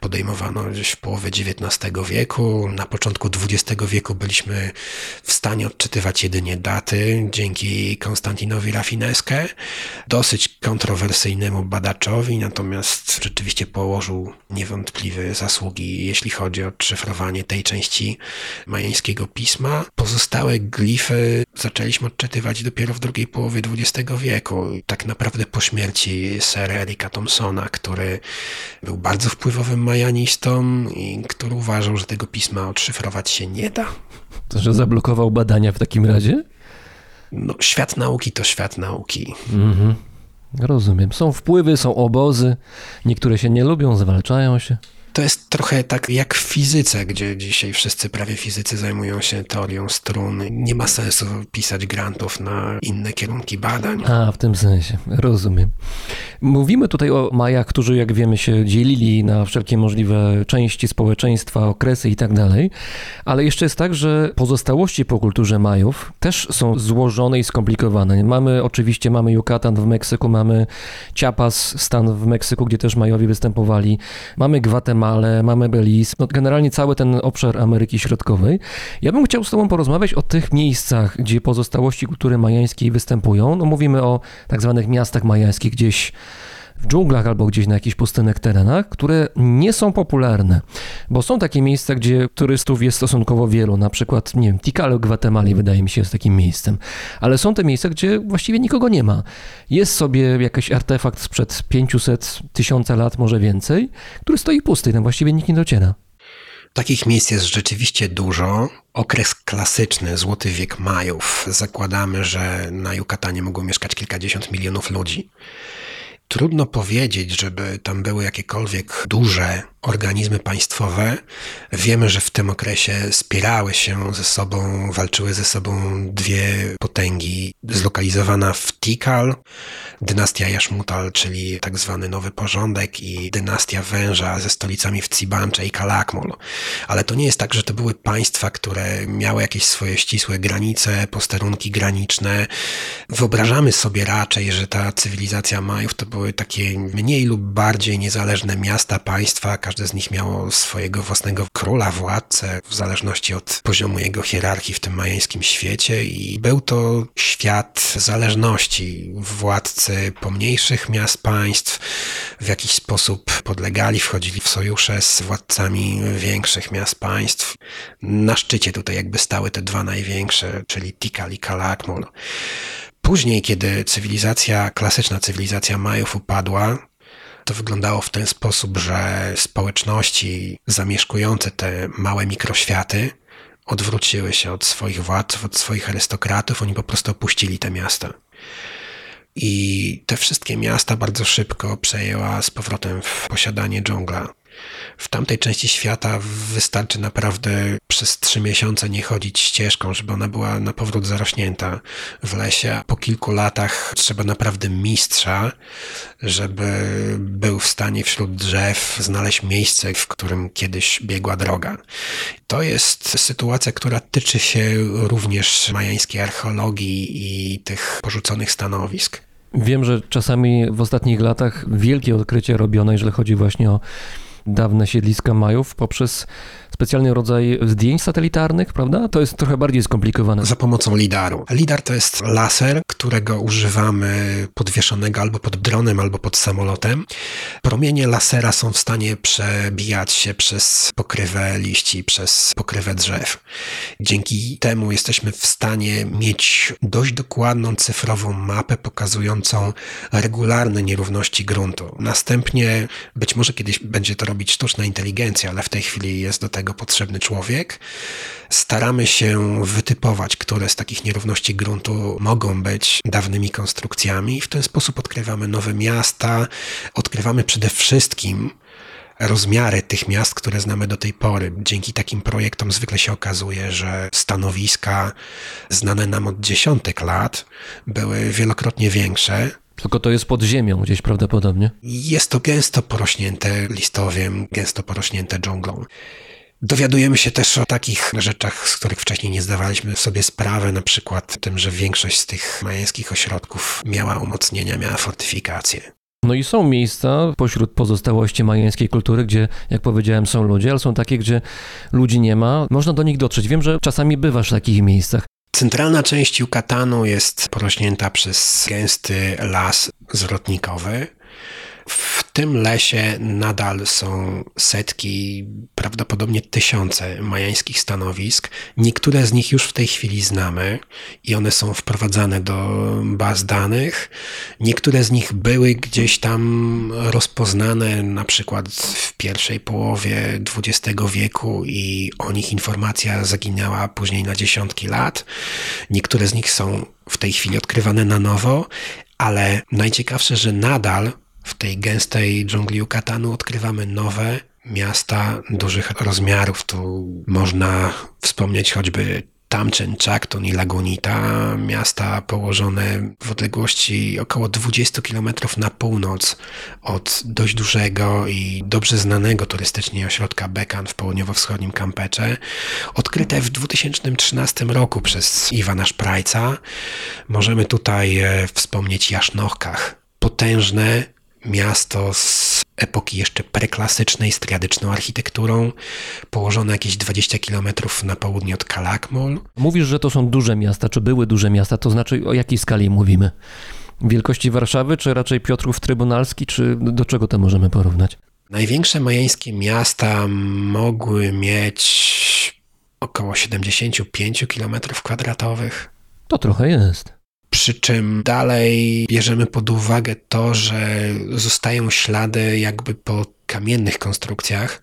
podejmowano gdzieś w połowie XIX wieku. Na początku XX wieku byliśmy w stanie odczytywać jedynie daty dzięki Konstantinowi Rafineskę, dosyć kontrowersyjnemu badaczowi, natomiast rzeczywiście położył niewątpliwe zasługi, jeśli chodzi o odszyfrowanie tej części majańskiego pisma. Pozostałe glify zaczęliśmy odczytywać dopiero w drugiej połowie XX wieku, tak naprawdę po śmierci Sir Erika Thompsona, który był bardzo wpływowym majanistą i który uważał, że tego pisma odszyfrować się nie da. To, że zablokował badania w takim razie? No, świat nauki to świat nauki. Mhm. Rozumiem. Są wpływy, są obozy. Niektóre się nie lubią, zwalczają się. To jest trochę tak jak w fizyce, gdzie dzisiaj wszyscy prawie fizycy zajmują się teorią strun. Nie ma sensu pisać grantów na inne kierunki badań. A, w tym sensie. Rozumiem. Mówimy tutaj o Majach, którzy, jak wiemy, się dzielili na wszelkie możliwe części społeczeństwa, okresy i tak dalej. Ale jeszcze jest tak, że pozostałości po kulturze Majów też są złożone i skomplikowane. Mamy, oczywiście, mamy Yucatan w Meksyku, mamy Chiapas, stan w Meksyku, gdzie też Majowie występowali. Mamy Gwatemalę, mamy Belize, no generalnie cały ten obszar Ameryki Środkowej. Ja bym chciał z Tobą porozmawiać o tych miejscach, gdzie pozostałości kultury majańskiej występują. No mówimy o tak zwanych miastach majańskich gdzieś w dżunglach albo gdzieś na jakichś pustynnych terenach, które nie są popularne, bo są takie miejsca, gdzie turystów jest stosunkowo wielu, na przykład, nie wiem, Tikalo w Gwatemali wydaje mi się jest takim miejscem, ale są te miejsca, gdzie właściwie nikogo nie ma. Jest sobie jakiś artefakt sprzed 500 tysiąca lat, może więcej, który stoi pusty, tam właściwie nikt nie dociera. Takich miejsc jest rzeczywiście dużo. Okres klasyczny, złoty wiek Majów. Zakładamy, że na Yucatanie mogło mieszkać kilkadziesiąt milionów ludzi. Trudno powiedzieć, żeby tam były jakiekolwiek duże organizmy państwowe. Wiemy, że w tym okresie spierały się ze sobą, walczyły ze sobą dwie potęgi. Zlokalizowana w Tikal, dynastia Jaszmutal, czyli tak zwany Nowy Porządek i dynastia Węża ze stolicami w Cibancze i Kalakmul. Ale to nie jest tak, że to były państwa, które miały jakieś swoje ścisłe granice, posterunki graniczne. Wyobrażamy sobie raczej, że ta cywilizacja Majów to były takie mniej lub bardziej niezależne miasta, państwa, każde z nich miało swojego własnego króla, władcę, w zależności od poziomu jego hierarchii w tym majańskim świecie i był to świat zależności. Władcy pomniejszych miast, państw w jakiś sposób podlegali, wchodzili w sojusze z władcami większych miast, państw. Na szczycie tutaj jakby stały te dwa największe, czyli Tikal i Kalakmul. Później, kiedy cywilizacja, klasyczna cywilizacja Majów upadła, to wyglądało w ten sposób, że społeczności zamieszkujące te małe mikroświaty odwróciły się od swoich władców, od swoich arystokratów, oni po prostu opuścili te miasta. I te wszystkie miasta bardzo szybko przejęła z powrotem w posiadanie dżungla. W tamtej części świata wystarczy naprawdę przez trzy miesiące nie chodzić ścieżką, żeby ona była na powrót zarośnięta w lesie. Po kilku latach trzeba naprawdę mistrza, żeby był w stanie wśród drzew znaleźć miejsce, w którym kiedyś biegła droga. To jest sytuacja, która tyczy się również majańskiej archeologii i tych porzuconych stanowisk. Wiem, że czasami w ostatnich latach wielkie odkrycie robiono, jeżeli chodzi właśnie o dawne siedliska Majów poprzez specjalny rodzaj zdjęć satelitarnych, prawda? To jest trochę bardziej skomplikowane. Za pomocą lidaru. Lidar to jest laser, którego używamy podwieszonego albo pod dronem, albo pod samolotem. Promienie lasera są w stanie przebijać się przez pokrywę liści, przez pokrywę drzew. Dzięki temu jesteśmy w stanie mieć dość dokładną cyfrową mapę pokazującą regularne nierówności gruntu. Następnie, być może kiedyś będzie to robić sztuczna inteligencja, ale w tej chwili jest do tego potrzebny człowiek. Staramy się wytypować, które z takich nierówności gruntu mogą być dawnymi konstrukcjami. W ten sposób odkrywamy nowe miasta, odkrywamy przede wszystkim rozmiary tych miast, które znamy do tej pory. Dzięki takim projektom zwykle się okazuje, że stanowiska znane nam od dziesiątek lat były wielokrotnie większe, tylko to jest pod ziemią gdzieś prawdopodobnie. Jest to gęsto porośnięte listowiem, gęsto porośnięte dżunglą. Dowiadujemy się też o takich rzeczach, z których wcześniej nie zdawaliśmy sobie sprawy, na przykład tym, że większość z tych majańskich ośrodków miała umocnienia, miała fortyfikacje. No i są miejsca pośród pozostałości majańskiej kultury, gdzie, jak powiedziałem, są ludzie, ale są takie, gdzie ludzi nie ma. Można do nich dotrzeć. Wiem, że czasami bywasz w takich miejscach. Centralna część Yucatanu jest porośnięta przez gęsty las zwrotnikowy. W tym lesie nadal są setki, prawdopodobnie tysiące majańskich stanowisk. Niektóre z nich już w tej chwili znamy i one są wprowadzane do baz danych. Niektóre z nich były gdzieś tam rozpoznane, na przykład w pierwszej połowie XX wieku i o nich informacja zaginęła później na dziesiątki lat. Niektóre z nich są w tej chwili odkrywane na nowo, ale najciekawsze, że nadal w tej gęstej dżungli Yucatanu odkrywamy nowe miasta dużych rozmiarów. Tu można wspomnieć choćby Tamchen, Chacton i Lagunita, miasta położone w odległości około 20 km na północ od dość dużego i dobrze znanego turystycznie ośrodka Bekan w południowo-wschodnim Campeche, odkryte w 2013 roku przez Iwana Szprajca. Możemy tutaj e, wspomnieć Jasznochkach, potężne miasto z epoki jeszcze preklasycznej, z triadyczną architekturą, położone jakieś 20 km na południe od Kalakmul. Mówisz, że to są duże miasta, czy były duże miasta, to znaczy o jakiej skali mówimy? Wielkości Warszawy, czy raczej Piotrów Trybunalski, czy do czego to możemy porównać? Największe majańskie miasta mogły mieć około 75 km kwadratowych. To trochę jest. Przy czym dalej bierzemy pod uwagę to, że zostają ślady jakby po kamiennych konstrukcjach,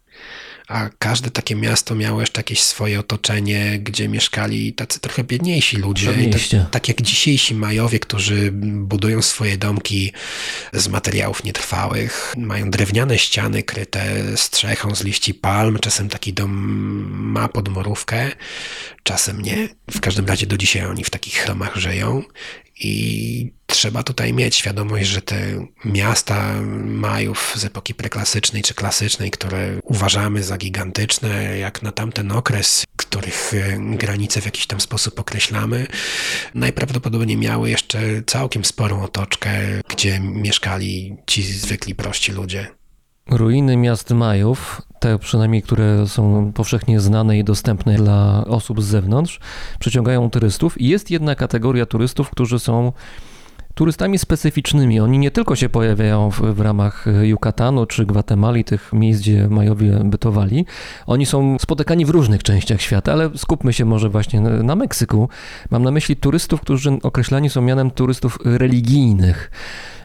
a każde takie miasto miało jeszcze jakieś swoje otoczenie, gdzie mieszkali tacy trochę biedniejsi ludzie. Tak, tak jak dzisiejsi Majowie, którzy budują swoje domki z materiałów nietrwałych, mają drewniane ściany kryte strzechą z liści palm, czasem taki dom ma podmorówkę, czasem nie. W każdym razie do dzisiaj oni w takich domach żyją i trzeba tutaj mieć świadomość, że te miasta Majów z epoki preklasycznej czy klasycznej, które uważamy za gigantyczne, jak na tamten okres, których e, granice w jakiś tam sposób określamy, najprawdopodobniej miały jeszcze całkiem sporą otoczkę, gdzie mieszkali ci zwykli prości ludzie. Ruiny miast Majów, te przynajmniej, które są powszechnie znane i dostępne dla osób z zewnątrz, przyciągają turystów. Jest jedna kategoria turystów, którzy są turystami specyficznymi. Oni nie tylko się pojawiają w, w ramach Yucatanu czy Gwatemali, tych miejsc, gdzie Majowie bytowali. Oni są spotykani w różnych częściach świata, ale skupmy się może właśnie na, na Meksyku. Mam na myśli turystów, którzy określani są mianem turystów religijnych.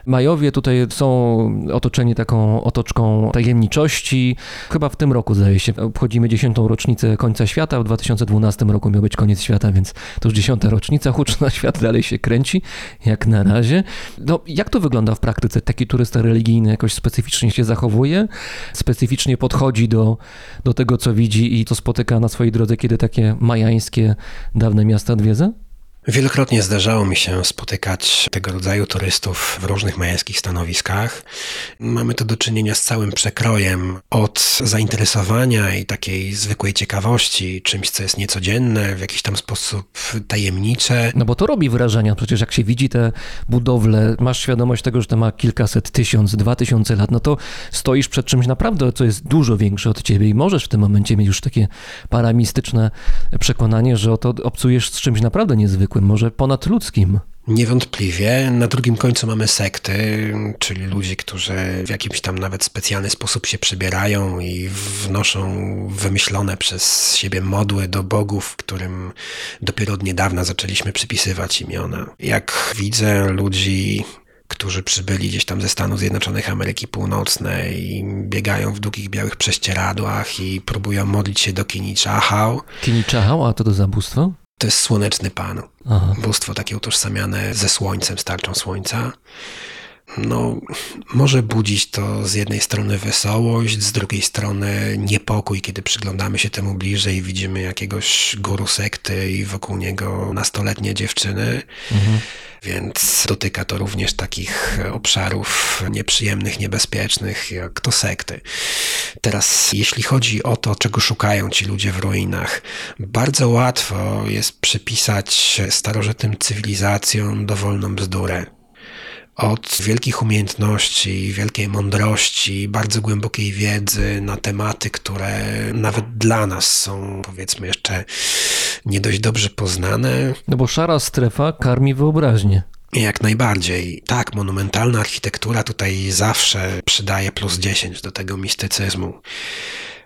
Majowie tutaj są otoczeni taką otoczką tajemniczości. Chyba w tym roku, zdaje się, obchodzimy dziesiątą rocznicę końca świata. W 2012 roku miał być koniec świata, więc to już dziesiąta rocznica. Huczna świat dalej się kręci, jak na razie. No, jak to wygląda w praktyce? Taki turysta religijny jakoś specyficznie się zachowuje, specyficznie podchodzi do, do tego, co widzi i co spotyka na swojej drodze, kiedy takie majańskie, dawne miasta odwiedza? Wielokrotnie zdarzało mi się spotykać tego rodzaju turystów w różnych majańskich stanowiskach. Mamy tu do czynienia z całym przekrojem od zainteresowania i takiej zwykłej ciekawości, czymś, co jest niecodzienne, w jakiś tam sposób tajemnicze. No bo to robi wrażenie, przecież jak się widzi te budowle, masz świadomość tego, że to ma kilkaset, tysiąc, dwa tysiące lat, no to stoisz przed czymś naprawdę, co jest dużo większe od ciebie i możesz w tym momencie mieć już takie paramistyczne przekonanie, że oto obcujesz z czymś naprawdę niezwykłym, może ponadludzkim. Niewątpliwie. Na drugim końcu mamy sekty, czyli ludzi, którzy w jakimś tam nawet specjalny sposób się przybierają i wnoszą wymyślone przez siebie modły do bogów, którym dopiero od niedawna zaczęliśmy przypisywać imiona. Jak widzę ludzi którzy przybyli gdzieś tam ze Stanów Zjednoczonych Ameryki Północnej i biegają w długich białych prześcieradłach i próbują modlić się do Kinichahał. Kinichahał, a to to zabóstwo? To jest słoneczny pan. Aha. Bóstwo takie utożsamiane ze słońcem, starczą słońca. No, może budzić to z jednej strony wesołość, z drugiej strony niepokój, kiedy przyglądamy się temu bliżej i widzimy jakiegoś guru sekty i wokół niego nastoletnie dziewczyny. Mhm. Więc dotyka to również takich obszarów nieprzyjemnych, niebezpiecznych, jak to sekty. Teraz, jeśli chodzi o to, czego szukają ci ludzie w ruinach, bardzo łatwo jest przypisać starożytnym cywilizacjom dowolną bzdurę od wielkich umiejętności, wielkiej mądrości, bardzo głębokiej wiedzy na tematy, które nawet dla nas są, powiedzmy, jeszcze nie dość dobrze poznane. No bo szara strefa karmi wyobraźnię. Jak najbardziej. Tak, monumentalna architektura tutaj zawsze przydaje plus 10 do tego mistycyzmu.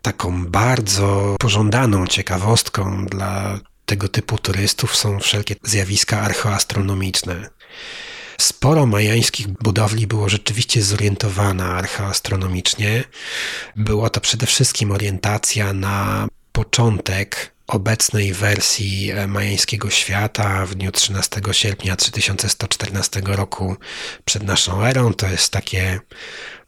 Taką bardzo pożądaną ciekawostką dla tego typu turystów są wszelkie zjawiska archeoastronomiczne. Sporo majańskich budowli było rzeczywiście zorientowana archeoastronomicznie. Była to przede wszystkim orientacja na początek obecnej wersji majańskiego świata w dniu 13 sierpnia 3114 roku przed naszą erą. To jest takie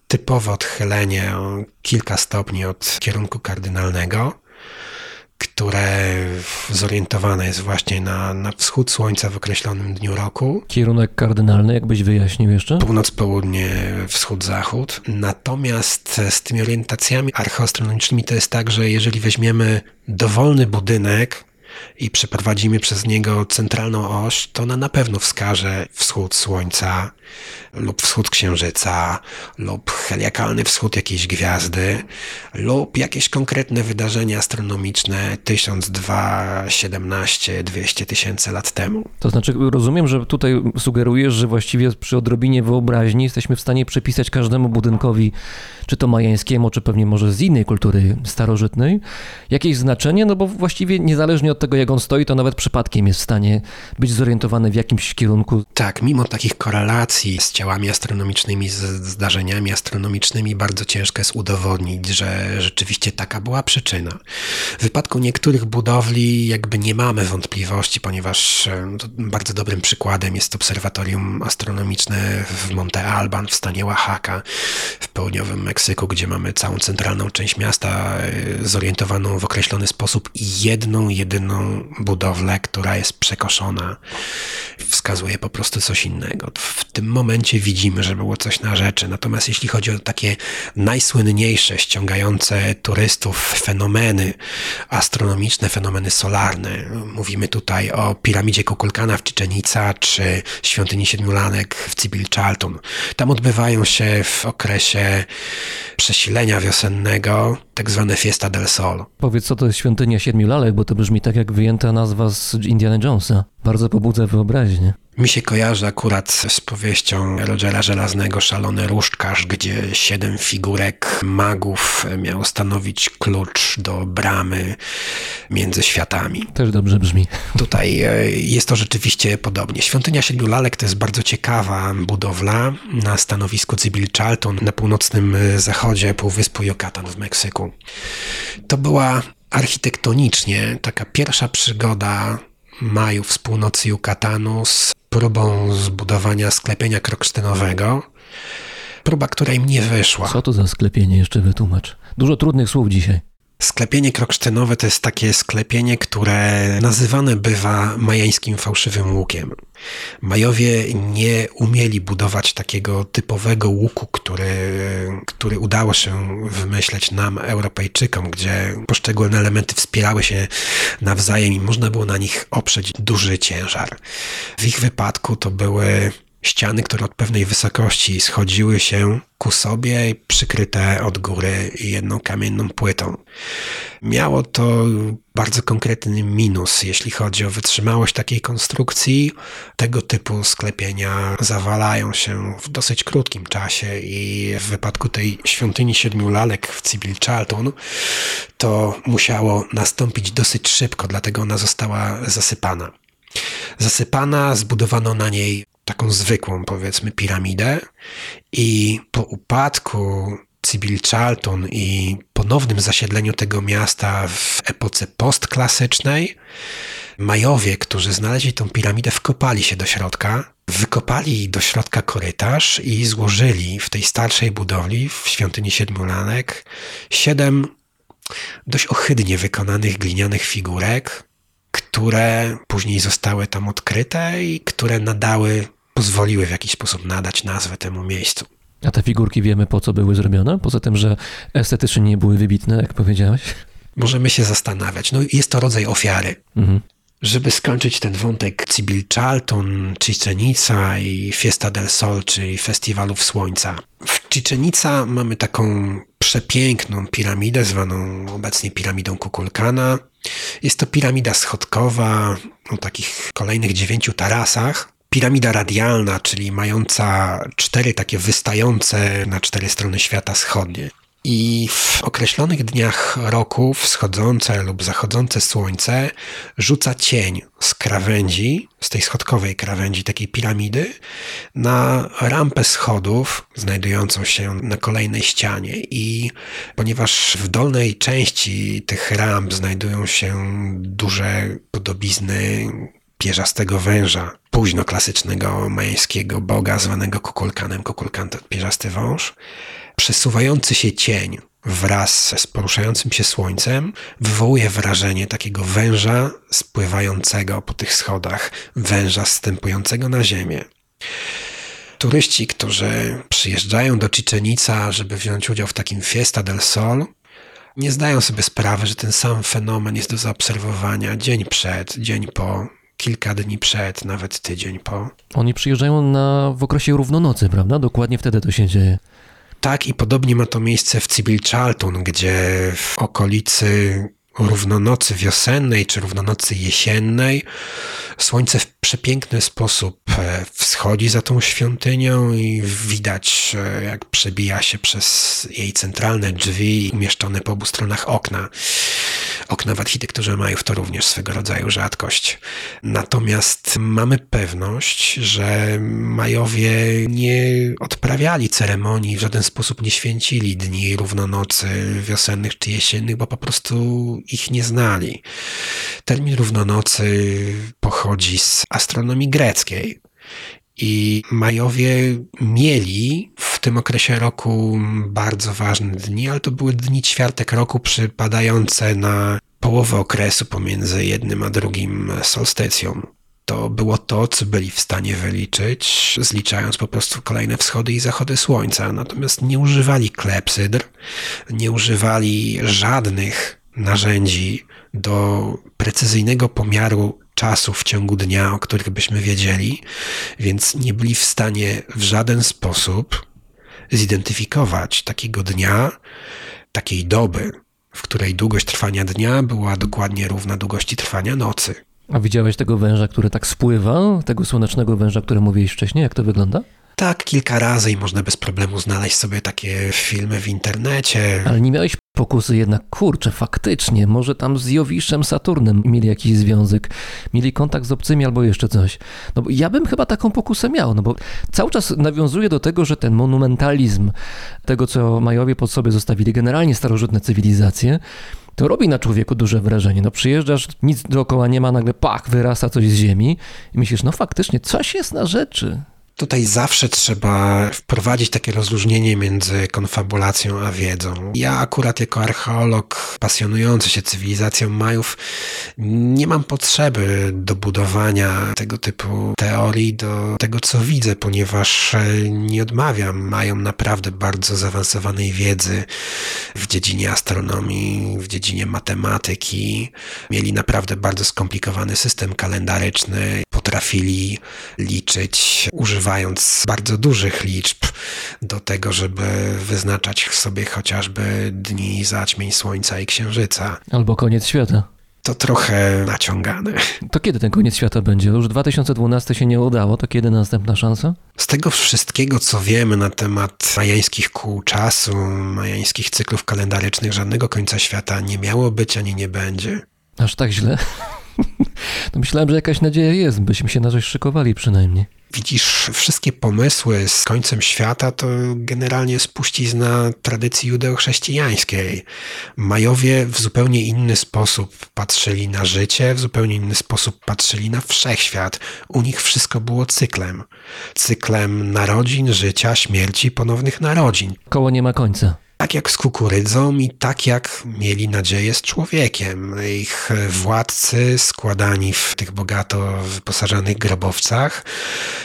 typowe odchylenie o kilka stopni od kierunku kardynalnego które zorientowane jest właśnie na, na wschód słońca w określonym dniu roku. Kierunek kardynalny, jakbyś wyjaśnił jeszcze? Północ, południe, wschód, zachód. Natomiast z tymi orientacjami archeoastronomicznymi to jest tak, że jeżeli weźmiemy dowolny budynek, i przeprowadzimy przez niego centralną oś, to ona na pewno wskaże wschód słońca lub wschód księżyca lub heliakalny wschód jakiejś gwiazdy lub jakieś konkretne wydarzenie astronomiczne 1002, 17, 200 tysięcy lat temu. To znaczy, rozumiem, że tutaj sugerujesz, że właściwie przy odrobinie wyobraźni jesteśmy w stanie przypisać każdemu budynkowi, czy to majańskiemu, czy pewnie może z innej kultury starożytnej, jakieś znaczenie, no bo właściwie niezależnie od tego, jak on stoi, to nawet przypadkiem jest w stanie być zorientowany w jakimś kierunku. Tak, mimo takich korelacji z ciałami astronomicznymi, z zdarzeniami astronomicznymi, bardzo ciężko jest udowodnić, że rzeczywiście taka była przyczyna. W wypadku niektórych budowli jakby nie mamy wątpliwości, ponieważ e, bardzo dobrym przykładem jest obserwatorium astronomiczne w Monte Alban w stanie Oaxaca w południowym Meksyku, gdzie mamy całą centralną część miasta e, zorientowaną w określony sposób i jedną, jedyną budowlę, która jest przekoszona, wskazuje po prostu coś innego. W tym momencie widzimy, że było coś na rzeczy. Natomiast jeśli chodzi o takie najsłynniejsze, ściągające turystów fenomeny astronomiczne, fenomeny solarne, mówimy tutaj o piramidzie Kukulkana w Czyczenica czy świątyni Siedmiu Lanek w Cibil Charlton. Tam odbywają się w okresie przesilenia wiosennego tak zwane Fiesta del Sol. Powiedz, co to jest świątynia siedmiu lalek, bo to brzmi tak jak wyjęta nazwa z Indiana Jonesa. Bardzo pobudza wyobraźnię. Mi się kojarzy akurat z powieścią Rogera Żelaznego Szalony Różdżkarz, gdzie siedem figurek magów miało stanowić klucz do bramy między światami. Też dobrze brzmi. Tutaj e, jest to rzeczywiście podobnie. Świątynia Siedmiu Lalek to jest bardzo ciekawa budowla na stanowisku Cibil Charlton na północnym zachodzie Półwyspu Yucatan w Meksyku. To była architektonicznie taka pierwsza przygoda Majów z północy Yucatanu z próbą zbudowania sklepienia kroksztynowego. Próba, która im nie wyszła. Co to za sklepienie? Jeszcze wytłumacz. Dużo trudnych słów dzisiaj. Sklepienie kroksztynowe to jest takie sklepienie, które nazywane bywa majańskim fałszywym łukiem. Majowie nie umieli budować takiego typowego łuku, który, który udało się wymyśleć nam, Europejczykom, gdzie poszczególne elementy wspierały się nawzajem i można było na nich oprzeć duży ciężar. W ich wypadku to były ściany, które od pewnej wysokości schodziły się ku sobie, przykryte od góry jedną kamienną płytą. Miało to bardzo konkretny minus, jeśli chodzi o wytrzymałość takiej konstrukcji. Tego typu sklepienia zawalają się w dosyć krótkim czasie i w wypadku tej świątyni siedmiu lalek w Cibil Charlton to musiało nastąpić dosyć szybko, dlatego ona została zasypana. Zasypana, zbudowano na niej taką zwykłą, powiedzmy, piramidę i po upadku Cibil Charlton i ponownym zasiedleniu tego miasta w epoce postklasycznej, Majowie, którzy znaleźli tą piramidę, wkopali się do środka, wykopali do środka korytarz i złożyli w tej starszej budowli, w świątyni Siedmiu Lanek, siedem dość ohydnie wykonanych glinianych figurek, które później zostały tam odkryte i które nadały pozwoliły w jakiś sposób nadać nazwę temu miejscu. A te figurki wiemy po co były zrobione? Poza tym, że estetycznie nie były wybitne, jak powiedziałeś? Możemy się zastanawiać. No jest to rodzaj ofiary. Mhm. Żeby skończyć ten wątek Cibil Charlton, Cziczenica i Fiesta del Sol, czyli Festiwalów Słońca. W Cziczenica mamy taką przepiękną piramidę, zwaną obecnie piramidą Kukulkana. Jest to piramida schodkowa o takich kolejnych dziewięciu tarasach. Piramida radialna, czyli mająca cztery takie wystające na cztery strony świata schodnie. I w określonych dniach roku wschodzące lub zachodzące słońce rzuca cień z krawędzi, z tej schodkowej krawędzi takiej piramidy, na rampę schodów znajdującą się na kolejnej ścianie. I ponieważ w dolnej części tych ramp znajdują się duże podobizny pierzastego węża, późno klasycznego majańskiego boga zwanego Kukulkanem, Kukulkan to pierzasty wąż, przesuwający się cień wraz z poruszającym się słońcem wywołuje wrażenie takiego węża spływającego po tych schodach, węża stępującego na ziemię. Turyści, którzy przyjeżdżają do Cziczenica, żeby wziąć udział w takim Fiesta del Sol, nie zdają sobie sprawy, że ten sam fenomen jest do zaobserwowania dzień przed, dzień po, kilka dni przed, nawet tydzień po. Oni przyjeżdżają na, w okresie równonocy, prawda? Dokładnie wtedy to się dzieje. Tak, i podobnie ma to miejsce w Cibil Charlton, gdzie w okolicy równonocy wiosennej czy równonocy jesiennej słońce w przepiękny sposób e, wschodzi za tą świątynią i widać, e, jak przebija się przez jej centralne drzwi umieszczone po obu stronach okna. Okna w architekturze Majów to również swego rodzaju rzadkość. Natomiast mamy pewność, że Majowie nie odprawiali ceremonii, w żaden sposób nie święcili dni równonocy wiosennych czy jesiennych, bo po prostu ich nie znali. Termin równonocy pochodzi z astronomii greckiej. I Majowie mieli w tym okresie roku bardzo ważne dni, ale to były dni ćwiartek roku przypadające na połowę okresu pomiędzy jednym a drugim solstycją. To było to, co byli w stanie wyliczyć, zliczając po prostu kolejne wschody i zachody słońca. Natomiast nie używali klepsydr, nie używali żadnych narzędzi do precyzyjnego pomiaru czasu w ciągu dnia, o których byśmy wiedzieli, więc nie byli w stanie w żaden sposób zidentyfikować takiego dnia, takiej doby, w której długość trwania dnia była dokładnie równa długości trwania nocy. A widziałeś tego węża, który tak spływa, tego słonecznego węża, który mówiłeś wcześniej? Jak to wygląda? Tak, kilka razy i można bez problemu znaleźć sobie takie filmy w internecie. Ale nie miałeś pokusy jednak, kurczę, faktycznie, może tam z Jowiszem, Saturnem mieli jakiś związek, mieli kontakt z obcymi albo jeszcze coś. No bo ja bym chyba taką pokusę miał, no bo cały czas nawiązuje do tego, że ten monumentalizm tego, co Majowie pod sobie zostawili, generalnie starożytne cywilizacje, to robi na człowieku duże wrażenie. No przyjeżdżasz, nic dookoła nie ma, nagle pach, wyrasta coś z ziemi i myślisz, no faktycznie, coś jest na rzeczy. Tutaj zawsze trzeba wprowadzić takie rozróżnienie między konfabulacją a wiedzą. Ja akurat jako archeolog pasjonujący się cywilizacją Majów nie mam potrzeby do budowania tego typu teorii do tego, co widzę, ponieważ nie odmawiam. Mają naprawdę bardzo zaawansowanej wiedzy w dziedzinie astronomii, w dziedzinie matematyki. Mieli naprawdę bardzo skomplikowany system kalendaryczny. Potrafili liczyć, używając bardzo dużych liczb do tego, żeby wyznaczać sobie chociażby dni zaćmień Słońca i Księżyca. Albo koniec świata. To trochę naciągane. To kiedy ten koniec świata będzie? Już 2012 się nie udało, to kiedy następna szansa? Z tego wszystkiego, co wiemy na temat majańskich kół czasu, majańskich cyklów kalendarycznych, żadnego końca świata nie miało być ani nie będzie. Aż tak źle? No myślałem, że jakaś nadzieja jest, byśmy się na coś szykowali przynajmniej. Widzisz, wszystkie pomysły z końcem świata to generalnie spuścizna tradycji judeochrześcijańskiej. Majowie w zupełnie inny sposób patrzyli na życie, w zupełnie inny sposób patrzyli na wszechświat. U nich wszystko było cyklem. Cyklem narodzin, życia, śmierci, ponownych narodzin. Koło nie ma końca. Tak jak z kukurydzą i tak jak mieli nadzieję z człowiekiem. Ich władcy składani w tych bogato wyposażonych grobowcach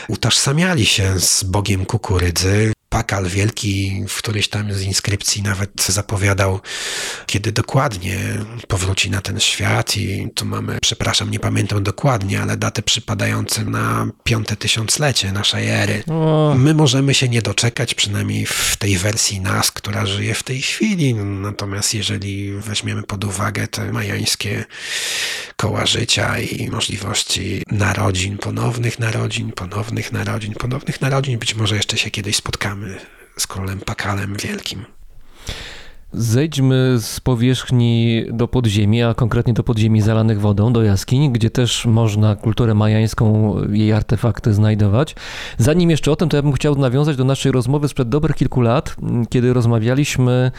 utożsamiali się z Bogiem kukurydzy. Pakal Wielki w którejś tam z inskrypcji nawet zapowiadał, kiedy dokładnie powróci na ten świat i tu mamy, przepraszam, nie pamiętam dokładnie, ale datę przypadającą na piąte tysiąclecie naszej ery. O. My możemy się nie doczekać, przynajmniej w tej wersji nas, która żyje w tej chwili. Natomiast jeżeli weźmiemy pod uwagę te majańskie koła życia i możliwości narodzin, ponownych narodzin, ponownych narodzin, ponownych narodzin, być może jeszcze się kiedyś spotkamy z królem Pakalem Wielkim. Zejdźmy z powierzchni do podziemi, a konkretnie do podziemi zalanych wodą, do jaskiń, gdzie też można kulturę majańską, jej artefakty znajdować. Zanim jeszcze o tym, to ja bym chciał nawiązać do naszej rozmowy sprzed dobrych kilku lat, kiedy rozmawialiśmy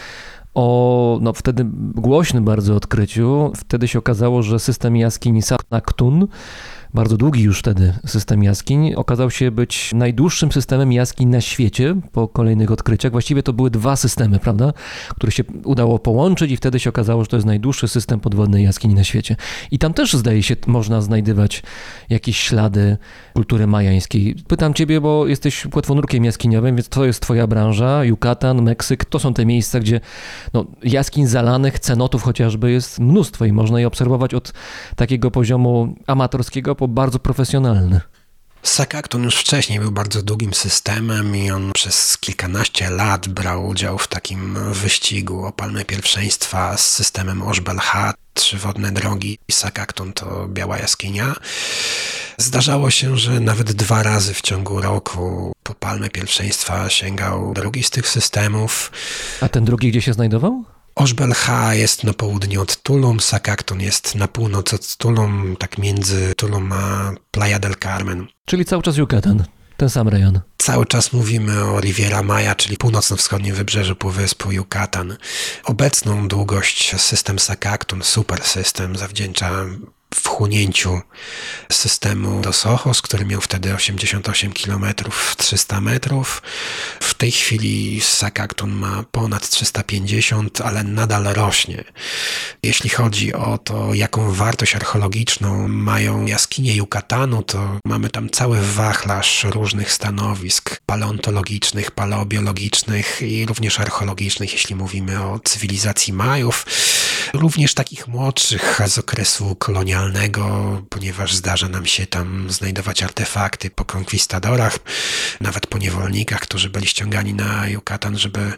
o no, wtedy głośnym bardzo odkryciu. Wtedy się okazało, że system jaskini Sarnaktun bardzo długi już wtedy system jaskiń, okazał się być najdłuższym systemem jaskiń na świecie po kolejnych odkryciach. Właściwie to były dwa systemy, prawda, które się udało połączyć i wtedy się okazało, że to jest najdłuższy system podwodnej jaskini na świecie. I tam też zdaje się można znajdywać jakieś ślady kultury majańskiej. Pytam ciebie, bo jesteś płetwonurkiem jaskiniowym, więc to jest twoja branża, Yucatan, Meksyk, to są te miejsca, gdzie no, jaskiń zalanych, cenotów chociażby jest mnóstwo i można je obserwować od takiego poziomu amatorskiego po bardzo profesjonalny. Sakakton już wcześniej był bardzo długim systemem i on przez kilkanaście lat brał udział w takim wyścigu o palmę pierwszeństwa z systemem Oshbel-Hat, trzy wodne drogi. Sakakton to biała jaskinia. Zdarzało się, że nawet dwa razy w ciągu roku po palmę pierwszeństwa sięgał drugi z tych systemów. A ten drugi gdzie się znajdował? Orzbel-H jest na południe od Tulum, Sakakton jest na północ od Tulum, tak między Tulum a Playa del Carmen. Czyli cały czas Yucatan, ten sam rejon. Cały czas mówimy o Riviera Maya, czyli północno-wschodnim wybrzeżu Półwyspu Yucatan. Obecną długość system Sakakton, super system, zawdzięcza wchłonięciu systemu do Sochos, który miał wtedy 88 km 300 metrów. W tej chwili Sakakton ma ponad 350, ale nadal rośnie. Jeśli chodzi o to, jaką wartość archeologiczną mają jaskinie Yucatanu, to mamy tam cały wachlarz różnych stanowisk paleontologicznych, paleobiologicznych i również archeologicznych, jeśli mówimy o cywilizacji Majów, również takich młodszych z okresu kolonialnego ponieważ zdarza nam się tam znajdować artefakty po konkwistadorach, nawet po niewolnikach, którzy byli ściągani na Yucatan, żeby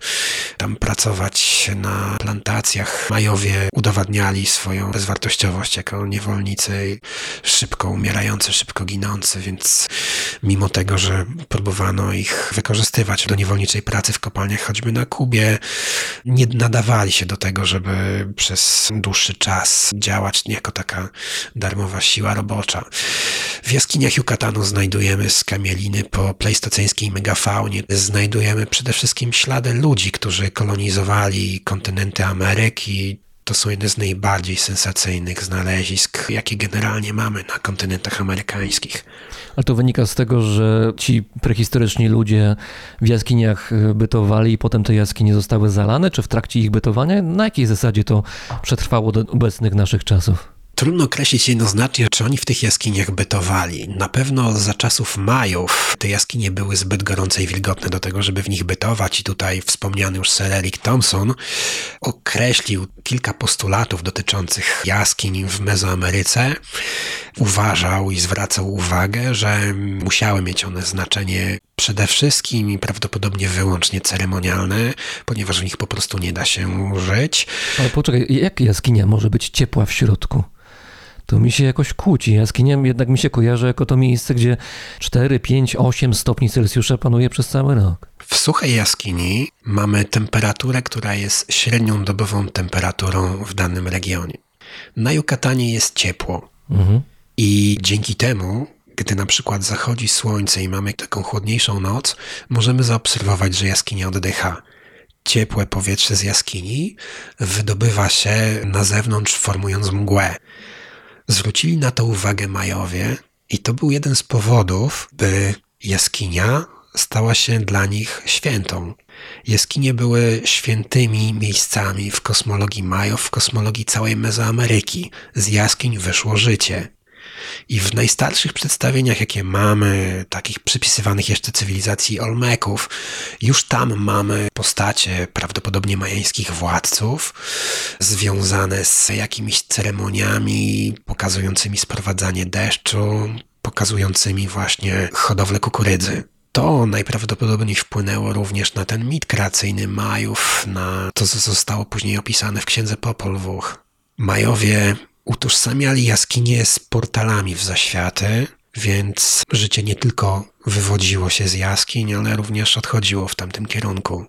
tam pracować na plantacjach. Majowie udowadniali swoją bezwartościowość jako niewolnicy, szybko umierający, szybko ginący, więc mimo tego, że próbowano ich wykorzystywać do niewolniczej pracy w kopalniach, choćby na Kubie, nie nadawali się do tego, żeby przez dłuższy czas działać jako taka darmowa siła robocza. W jaskiniach Yucatanu znajdujemy skamieliny po pleistoceńskiej megafaunie. Znajdujemy przede wszystkim ślady ludzi, którzy kolonizowali kontynenty Ameryki, to są jedne z najbardziej sensacyjnych znalezisk, jakie generalnie mamy na kontynentach amerykańskich. Ale to wynika z tego, że ci prehistoryczni ludzie w jaskiniach bytowali i potem te jaskinie zostały zalane, czy w trakcie ich bytowania? Na jakiej zasadzie to przetrwało do obecnych naszych czasów? Trudno określić jednoznacznie, czy oni w tych jaskiniach bytowali. Na pewno za czasów Majów te jaskinie były zbyt gorące i wilgotne do tego, żeby w nich bytować i tutaj wspomniany już Sir Eric Thompson określił kilka postulatów dotyczących jaskiń w Mezoameryce. Uważał i zwracał uwagę, że musiały mieć one znaczenie przede wszystkim i prawdopodobnie wyłącznie ceremonialne, ponieważ w nich po prostu nie da się żyć. Ale poczekaj, jak jaskinia może być ciepła w środku? To mi się jakoś kłóci. Jaskinia jednak mi się kojarzy jako to miejsce, gdzie 4, 5, 8 stopni Celsjusza panuje przez cały rok. W suchej jaskini mamy temperaturę, która jest średnią dobową temperaturą w danym regionie. Na Yucatanie jest ciepło. Mhm. I dzięki temu, gdy na przykład zachodzi słońce i mamy taką chłodniejszą noc, możemy zaobserwować, że jaskinia oddycha ciepłe powietrze z jaskini wydobywa się na zewnątrz, formując mgłę. Zwrócili na to uwagę Majowie i to był jeden z powodów, by jaskinia stała się dla nich świętą. Jaskinie były świętymi miejscami w kosmologii Majów, w kosmologii całej Mezoameryki. Z jaskiń wyszło życie. I w najstarszych przedstawieniach, jakie mamy, takich przypisywanych jeszcze cywilizacji Olmeków, już tam mamy postacie prawdopodobnie majańskich władców, związane z jakimiś ceremoniami pokazującymi sprowadzanie deszczu, pokazującymi właśnie hodowlę kukurydzy. To najprawdopodobniej wpłynęło również na ten mit kreacyjny Majów, na to, co zostało później opisane w księdze Popol Vuh. Majowie utożsamiali jaskinie z portalami w zaświaty, więc życie nie tylko wywodziło się z jaskiń, ale również odchodziło w tamtym kierunku.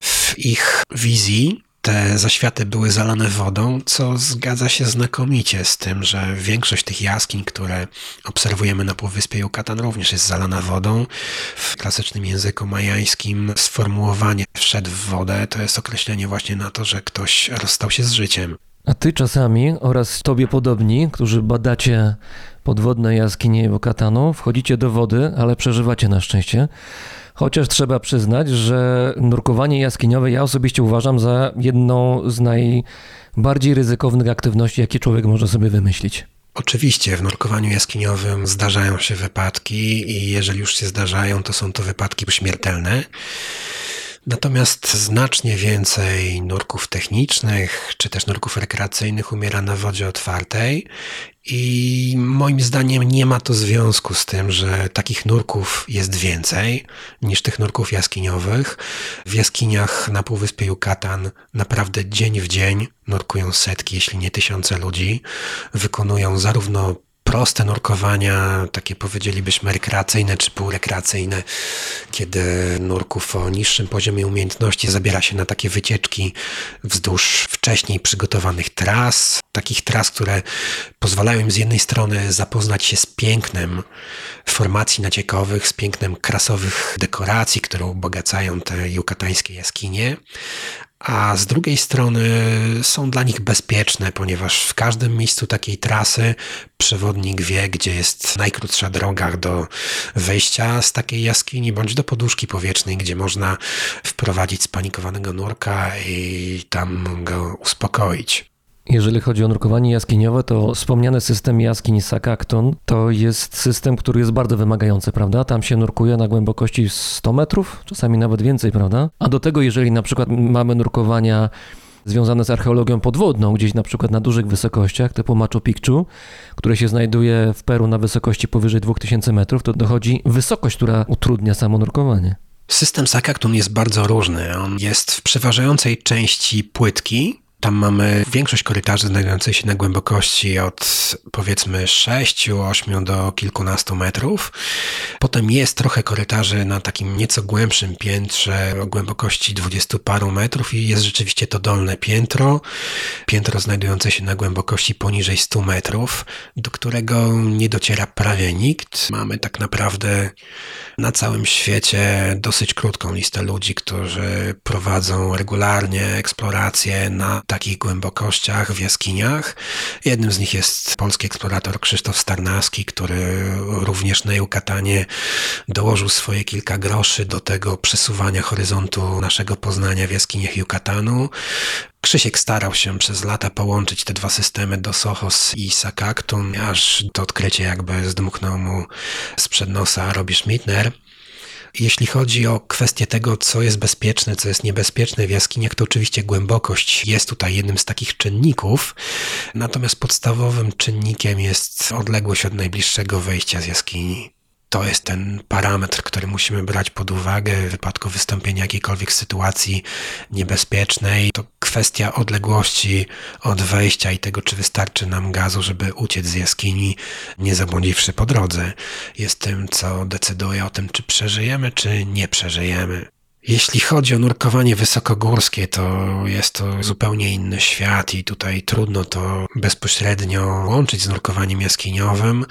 W ich wizji te zaświaty były zalane wodą, co zgadza się znakomicie z tym, że większość tych jaskiń, które obserwujemy na Półwyspie Yucatan również jest zalana wodą. W klasycznym języku majańskim sformułowanie wszedł w wodę to jest określenie właśnie na to, że ktoś rozstał się z życiem. A ty czasami oraz tobie podobni, którzy badacie podwodne jaskinie Wokatanu, wchodzicie do wody, ale przeżywacie na szczęście. Chociaż trzeba przyznać, że nurkowanie jaskiniowe ja osobiście uważam za jedną z najbardziej ryzykownych aktywności, jakie człowiek może sobie wymyślić. Oczywiście w nurkowaniu jaskiniowym zdarzają się wypadki i jeżeli już się zdarzają, to są to wypadki śmiertelne. Natomiast znacznie więcej nurków technicznych czy też nurków rekreacyjnych umiera na wodzie otwartej i moim zdaniem nie ma to związku z tym, że takich nurków jest więcej niż tych nurków jaskiniowych. W jaskiniach na Półwyspie Yucatan naprawdę dzień w dzień nurkują setki, jeśli nie tysiące ludzi. Wykonują zarówno proste nurkowania, takie powiedzielibyśmy rekreacyjne czy półrekreacyjne, kiedy nurków o niższym poziomie umiejętności zabiera się na takie wycieczki wzdłuż wcześniej przygotowanych tras, takich tras, które pozwalają im z jednej strony zapoznać się z pięknem formacji naciekowych, z pięknem krasowych dekoracji, które ubogacają te jukatańskie jaskinie, a z drugiej strony są dla nich bezpieczne, ponieważ w każdym miejscu takiej trasy przewodnik wie, gdzie jest najkrótsza droga do wejścia z takiej jaskini, bądź do poduszki powietrznej, gdzie można wprowadzić spanikowanego nurka i tam go uspokoić. Jeżeli chodzi o nurkowanie jaskiniowe, to wspomniany system jaskiń Sakakton to jest system, który jest bardzo wymagający, prawda? Tam się nurkuje na głębokości 100 metrów, czasami nawet więcej, prawda? A do tego, jeżeli na przykład mamy nurkowania związane z archeologią podwodną, gdzieś na przykład na dużych wysokościach, typu Machu Picchu, które się znajduje w Peru na wysokości powyżej 2000 metrów, to dochodzi wysokość, która utrudnia samo nurkowanie. System Sakakton jest bardzo różny. On jest w przeważającej części płytki, tam mamy większość korytarzy znajdujących się na głębokości od powiedzmy 6, 8 do kilkunastu metrów. Potem jest trochę korytarzy na takim nieco głębszym piętrze o głębokości dwudziestu paru metrów i jest rzeczywiście to dolne piętro. Piętro znajdujące się na głębokości poniżej 100 metrów, do którego nie dociera prawie nikt. Mamy tak naprawdę na całym świecie dosyć krótką listę ludzi, którzy prowadzą regularnie eksploracje na takich głębokościach w jaskiniach. Jednym z nich jest polski eksplorator Krzysztof Starnawski, który również na Jukatanie dołożył swoje kilka groszy do tego przesuwania horyzontu naszego poznania w jaskiniach Jukatanu. Krzysiek starał się przez lata połączyć te dwa systemy do Sochos i Sakaktun, aż to odkrycie jakby zdmuchnął mu sprzed nosa Robbie Schmidtner. Jeśli chodzi o kwestię tego, co jest bezpieczne, co jest niebezpieczne w jaskiniach, to oczywiście głębokość jest tutaj jednym z takich czynników. Natomiast podstawowym czynnikiem jest odległość od najbliższego wejścia z jaskini. To jest ten parametr, który musimy brać pod uwagę w wypadku wystąpienia jakiejkolwiek sytuacji niebezpiecznej. To kwestia odległości od wejścia i tego, czy wystarczy nam gazu, żeby uciec z jaskini, nie zabłądziwszy po drodze. Jest tym, co decyduje o tym, czy przeżyjemy, czy nie przeżyjemy. Jeśli chodzi o nurkowanie wysokogórskie, to jest to zupełnie inny świat i tutaj trudno to bezpośrednio łączyć z nurkowaniem jaskiniowym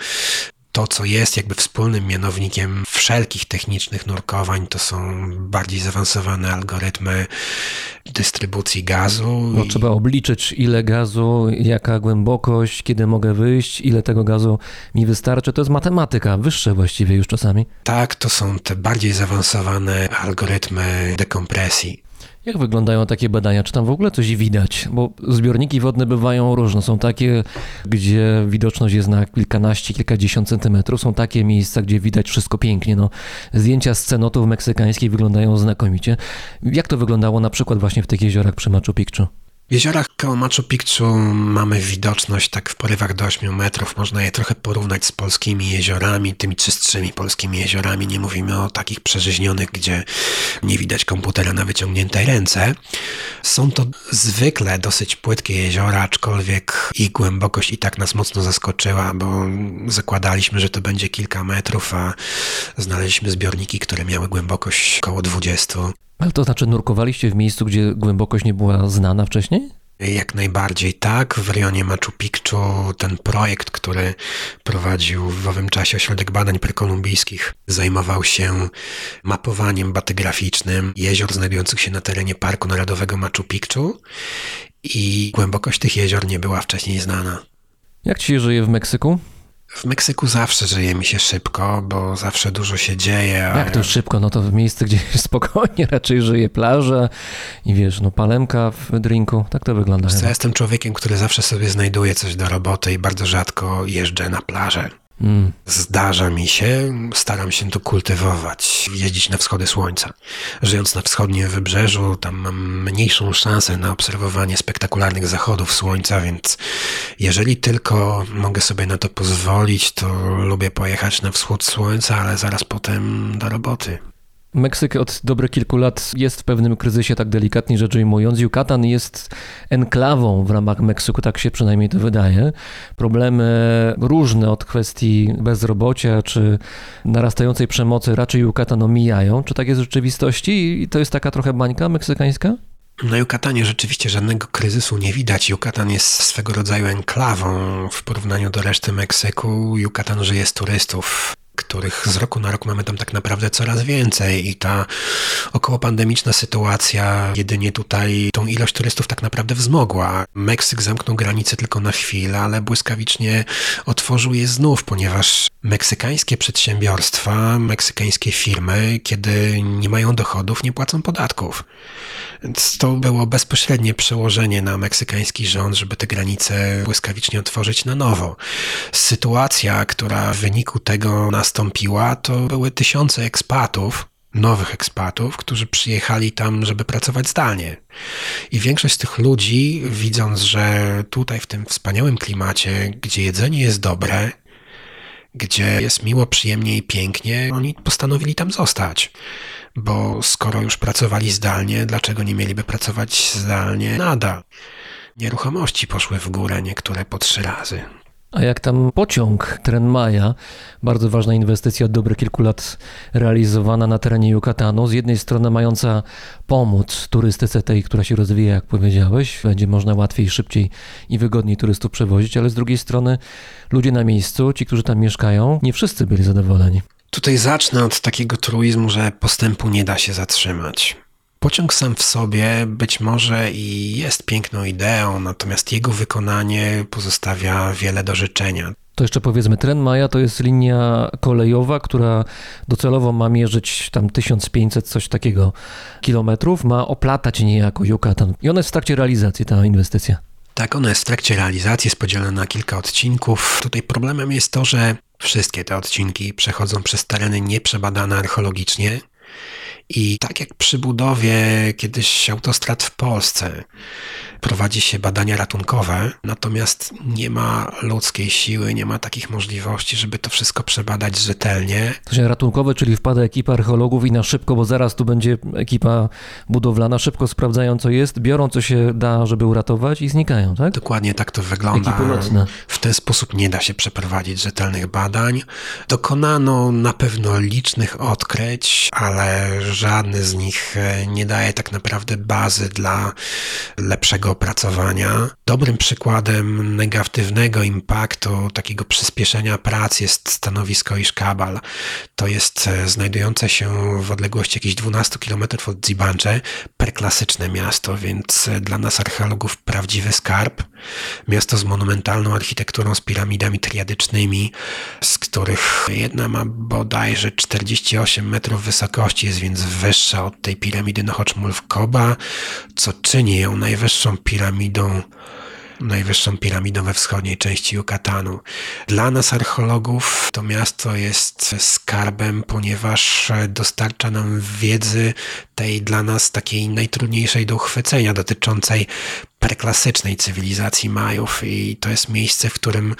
to, co jest jakby wspólnym mianownikiem wszelkich technicznych nurkowań, to są bardziej zaawansowane algorytmy dystrybucji gazu. Bo i... trzeba obliczyć, ile gazu, jaka głębokość, kiedy mogę wyjść, ile tego gazu mi wystarczy. To jest matematyka, wyższe właściwie już czasami. Tak, to są te bardziej zaawansowane algorytmy dekompresji. Jak wyglądają takie badania? Czy tam w ogóle coś widać? Bo zbiorniki wodne bywają różne. Są takie, gdzie widoczność jest na kilkanaście, kilkadziesiąt centymetrów. Są takie miejsca, gdzie widać wszystko pięknie. No, zdjęcia z cenotów meksykańskich wyglądają znakomicie. Jak to wyglądało na przykład właśnie w tych jeziorach przy Machu Picchu? W jeziorach koło Machu Picchu mamy widoczność tak w porywach do 8 metrów. Można je trochę porównać z polskimi jeziorami, tymi czystszymi polskimi jeziorami. Nie mówimy o takich przeżyźnionych, gdzie nie widać komputera na wyciągniętej ręce. Są to zwykle dosyć płytkie jeziora, aczkolwiek ich głębokość i tak nas mocno zaskoczyła, bo zakładaliśmy, że to będzie kilka metrów, a znaleźliśmy zbiorniki, które miały głębokość około 20. Ale to znaczy nurkowaliście w miejscu, gdzie głębokość nie była znana wcześniej? Jak najbardziej tak. W rejonie Machu Picchu ten projekt, który prowadził w owym czasie Ośrodek Badań Prekolumbijskich, zajmował się mapowaniem batygraficznym jezior znajdujących się na terenie Parku Narodowego Machu Picchu i głębokość tych jezior nie była wcześniej znana. Jak ci się żyje w Meksyku? W Meksyku zawsze żyje mi się szybko, bo zawsze dużo się dzieje. Jak to szybko? No to w miejscu, gdzie spokojnie raczej żyje plaża i wiesz, no palemka w drinku. Tak to wygląda. Ja jestem człowiekiem, który zawsze sobie znajduje coś do roboty i bardzo rzadko jeżdżę na plażę. Mm. Zdarza mi się, staram się to kultywować, jeździć na wschody słońca. Żyjąc na wschodnim wybrzeżu, tam mam mniejszą szansę na obserwowanie spektakularnych zachodów słońca, więc jeżeli tylko mogę sobie na to pozwolić, to lubię pojechać na wschód słońca, ale zaraz potem do roboty. Meksyk od dobrych kilku lat jest w pewnym kryzysie, tak delikatnie rzecz ujmując. Yucatan jest enklawą w ramach Meksyku, tak się przynajmniej to wydaje. Problemy różne od kwestii bezrobocia czy narastającej przemocy raczej Yucatan omijają. Czy tak jest w rzeczywistości i to jest taka trochę bańka meksykańska? Na Jukatanie rzeczywiście żadnego kryzysu nie widać. Jukatan jest swego rodzaju enklawą w porównaniu do reszty Meksyku. Jukatan żyje z turystów których z roku na rok mamy tam tak naprawdę coraz więcej i ta okołopandemiczna sytuacja jedynie tutaj tą ilość turystów tak naprawdę wzmogła. Meksyk zamknął granice tylko na chwilę, ale błyskawicznie otworzył je znów, ponieważ meksykańskie przedsiębiorstwa, meksykańskie firmy, kiedy nie mają dochodów, nie płacą podatków. Więc to było bezpośrednie przełożenie na meksykański rząd, żeby te granice błyskawicznie otworzyć na nowo. Sytuacja, która w wyniku tego nastąpiła, to były tysiące ekspatów, nowych ekspatów, którzy przyjechali tam, żeby pracować zdalnie. I większość z tych ludzi, widząc, że tutaj w tym wspaniałym klimacie, gdzie jedzenie jest dobre, gdzie jest miło, przyjemnie i pięknie, oni postanowili tam zostać. Bo skoro już pracowali zdalnie, dlaczego nie mieliby pracować zdalnie nadal? Nieruchomości poszły w górę, niektóre po trzy razy. A jak tam pociąg Tren Maya, bardzo ważna inwestycja od dobrych kilku lat realizowana na terenie Yucatanu, z jednej strony mająca pomóc turystyce tej, która się rozwija, jak powiedziałeś, będzie można łatwiej, szybciej i wygodniej turystów przewozić, ale z drugiej strony ludzie na miejscu, ci, którzy tam mieszkają, nie wszyscy byli zadowoleni. Tutaj zacznę od takiego truizmu, że postępu nie da się zatrzymać. Pociąg sam w sobie być może i jest piękną ideą, natomiast jego wykonanie pozostawia wiele do życzenia. To jeszcze powiedzmy, Tren Maja to jest linia kolejowa, która docelowo ma mierzyć tam 1500 coś takiego kilometrów, ma oplatać niejako Yucatan. I ona jest w trakcie realizacji, ta inwestycja. Tak, ona jest w trakcie realizacji, jest podzielona na kilka odcinków. Tutaj problemem jest to, że wszystkie te odcinki przechodzą przez tereny nieprzebadane archeologicznie. I tak jak przy budowie kiedyś autostrad w Polsce, prowadzi się badania ratunkowe, natomiast nie ma ludzkiej siły, nie ma takich możliwości, żeby to wszystko przebadać rzetelnie. To się ratunkowe, czyli wpada ekipa archeologów i na szybko, bo zaraz tu będzie ekipa budowlana, szybko sprawdzają co jest, biorą co się da, żeby uratować i znikają, tak? Dokładnie tak to wygląda. W ten sposób nie da się przeprowadzić rzetelnych badań. Dokonano na pewno licznych odkryć, ale żadny z nich nie daje tak naprawdę bazy dla lepszego opracowania. Dobrym przykładem negatywnego impaktu, takiego przyspieszenia prac jest stanowisko Iszkabal. To jest e, znajdujące się w odległości jakichś 12 km od Zibancze, preklasyczne miasto, więc e, dla nas archeologów prawdziwy skarb. Miasto z monumentalną architekturą, z piramidami triadycznymi, z których jedna ma bodajże 48 metrów wysokości, jest więc wyższa od tej piramidy Nohochmulw-Koba, co czyni ją najwyższą piramidą najwyższą piramidą we wschodniej części Yucatanu. Dla nas archeologów to miasto jest skarbem, ponieważ dostarcza nam wiedzy tej dla nas takiej najtrudniejszej do uchwycenia, dotyczącej preklasycznej cywilizacji Majów i to jest miejsce, w którym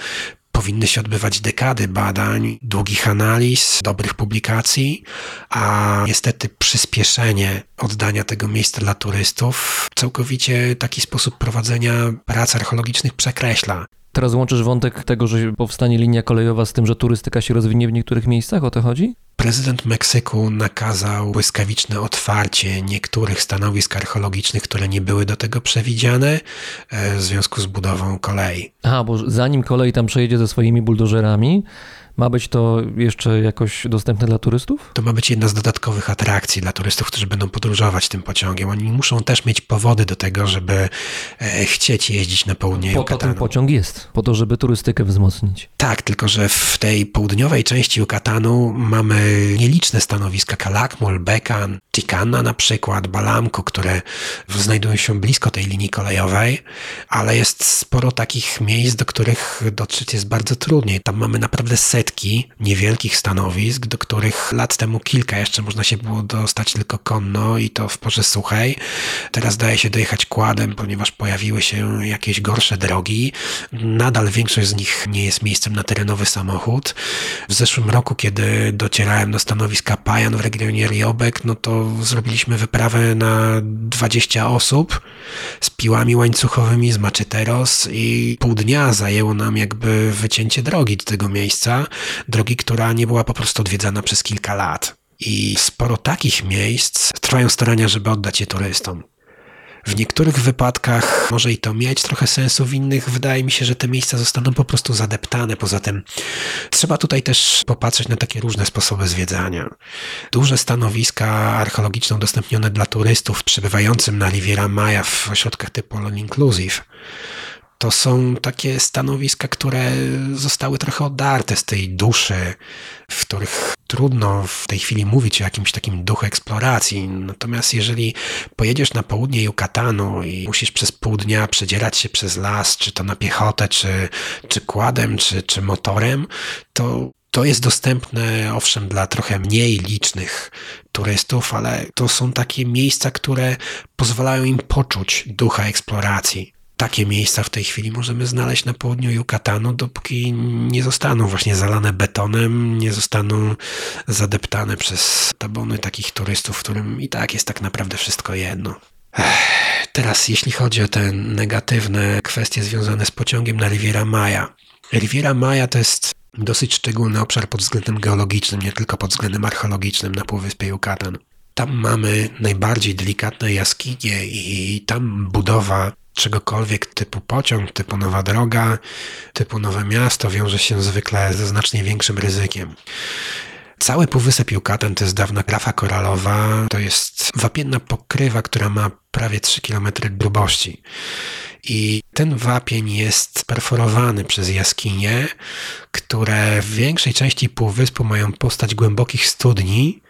powinny się odbywać dekady badań, długich analiz, dobrych publikacji, a niestety przyspieszenie oddania tego miejsca dla turystów całkowicie taki sposób prowadzenia prac archeologicznych przekreśla. Teraz łączysz wątek tego, że powstanie linia kolejowa z tym, że turystyka się rozwinie w niektórych miejscach, o to chodzi? Prezydent Meksyku nakazał błyskawiczne otwarcie niektórych stanowisk archeologicznych, które nie były do tego przewidziane e, w związku z budową kolei. A, bo zanim kolej tam przejedzie ze swoimi buldożerami, ma być to jeszcze jakoś dostępne dla turystów? To ma być jedna z dodatkowych atrakcji dla turystów, którzy będą podróżować tym pociągiem. Oni muszą też mieć powody do tego, żeby e, chcieć jeździć na południe Po to ten pociąg jest, po to, żeby turystykę wzmocnić. Tak, tylko że w tej południowej części Yucatanu mamy nieliczne stanowiska Kalakmul, Bekan, Chicana na przykład, Balamku, które znajdują się blisko tej linii kolejowej, ale jest sporo takich miejsc, do których dotrzeć jest bardzo trudniej. Tam mamy naprawdę setki niewielkich stanowisk, do których lat temu kilka jeszcze można się było dostać tylko konno i to w porze suchej. Teraz daje się dojechać kładem, ponieważ pojawiły się jakieś gorsze drogi. Nadal większość z nich nie jest miejscem na terenowy samochód. W zeszłym roku, kiedy docierałem do stanowiska Pajan w regionie Riobek, no to zrobiliśmy wyprawę na 20 osób z piłami łańcuchowymi, z maczeteros i pół dnia zajęło nam jakby wycięcie drogi do tego miejsca. Drogi, która nie była po prostu odwiedzana przez kilka lat. I sporo takich miejsc trwają starania, żeby oddać je turystom. W niektórych wypadkach może i to mieć trochę sensu, w innych wydaje mi się, że te miejsca zostaną po prostu zadeptane. Poza tym trzeba tutaj też popatrzeć na takie różne sposoby zwiedzania. Duże stanowiska archeologiczne udostępnione dla turystów przybywającym na Riviera Maya w ośrodkach typu All Inclusive to są takie stanowiska, które zostały trochę odarte z tej duszy, w których trudno w tej chwili mówić o jakimś takim duchu eksploracji. Natomiast jeżeli pojedziesz na południe Yucatanu i musisz przez pół dnia przedzierać się przez las, czy to na piechotę, czy, czy kładem, czy, czy motorem, to to jest dostępne, owszem, dla trochę mniej licznych turystów, ale to są takie miejsca, które pozwalają im poczuć ducha eksploracji takie miejsca w tej chwili możemy znaleźć na południu Yucatanu, dopóki nie zostaną właśnie zalane betonem, nie zostaną zadeptane przez tabony takich turystów, którym i tak jest tak naprawdę wszystko jedno. Ech, teraz jeśli chodzi o te negatywne kwestie związane z pociągiem na Riviera Maya. Riviera Maya to jest dosyć szczególny obszar pod względem geologicznym, nie tylko pod względem archeologicznym na Półwyspie Yucatan. Tam mamy najbardziej delikatne jaskinie i tam budowa czegokolwiek typu pociąg, typu nowa droga, typu nowe miasto wiąże się zwykle ze znacznie większym ryzykiem. Cały Półwysep Yucatan to jest dawna grafa koralowa, to jest wapienna pokrywa, która ma prawie 3 km grubości. I ten wapień jest perforowany przez jaskinie, które w większej części półwyspu mają postać głębokich studni,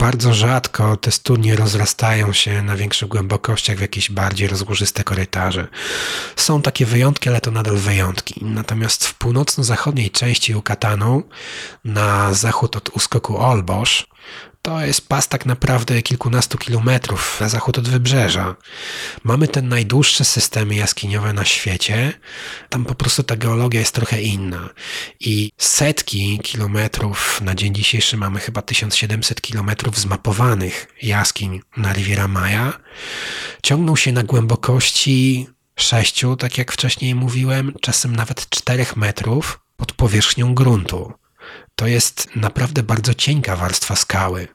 bardzo rzadko te studnie rozrastają się na większych głębokościach w jakieś bardziej rozłożyste korytarze. Są takie wyjątki, ale to nadal wyjątki. Natomiast w północno-zachodniej części Yucatanu, na zachód od uskoku Olbosz, to jest pas tak naprawdę kilkunastu kilometrów na zachód od wybrzeża. Mamy te najdłuższe systemy jaskiniowe na świecie. Tam po prostu ta geologia jest trochę inna. I setki kilometrów, na dzień dzisiejszy mamy chyba 1700 kilometrów zmapowanych jaskiń na Riviera Maya. Ciągną się na głębokości 6, tak jak wcześniej mówiłem, czasem nawet 4 metrów pod powierzchnią gruntu. To jest naprawdę bardzo cienka warstwa skały.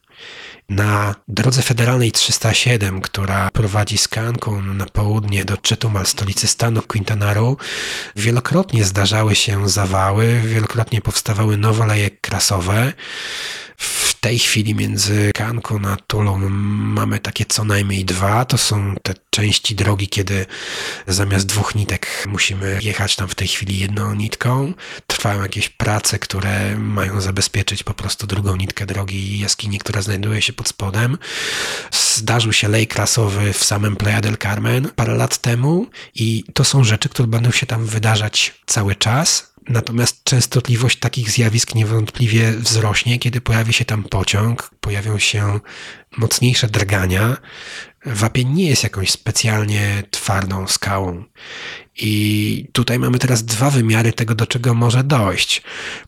Na drodze federalnej 307, która prowadzi z Cancun na południe do Chetumal, stolicy stanu Quintana Roo, wielokrotnie zdarzały się zawały, wielokrotnie powstawały nowe leje krasowe. W tej chwili między Cancun a Tulum mamy takie co najmniej dwa. To są te części drogi, kiedy zamiast dwóch nitek musimy jechać tam w tej chwili jedną nitką. Trwają jakieś prace, które mają zabezpieczyć po prostu drugą nitkę drogi jaskini, która znajduje się pod spodem. Zdarzył się lej krasowy w samym Playa del Carmen parę lat temu i to są rzeczy, które będą się tam wydarzać cały czas Natomiast częstotliwość takich zjawisk niewątpliwie wzrośnie, kiedy pojawi się tam pociąg, pojawią się mocniejsze drgania. Wapień nie jest jakąś specjalnie twardą skałą. I tutaj mamy teraz dwa wymiary tego, do czego może dojść.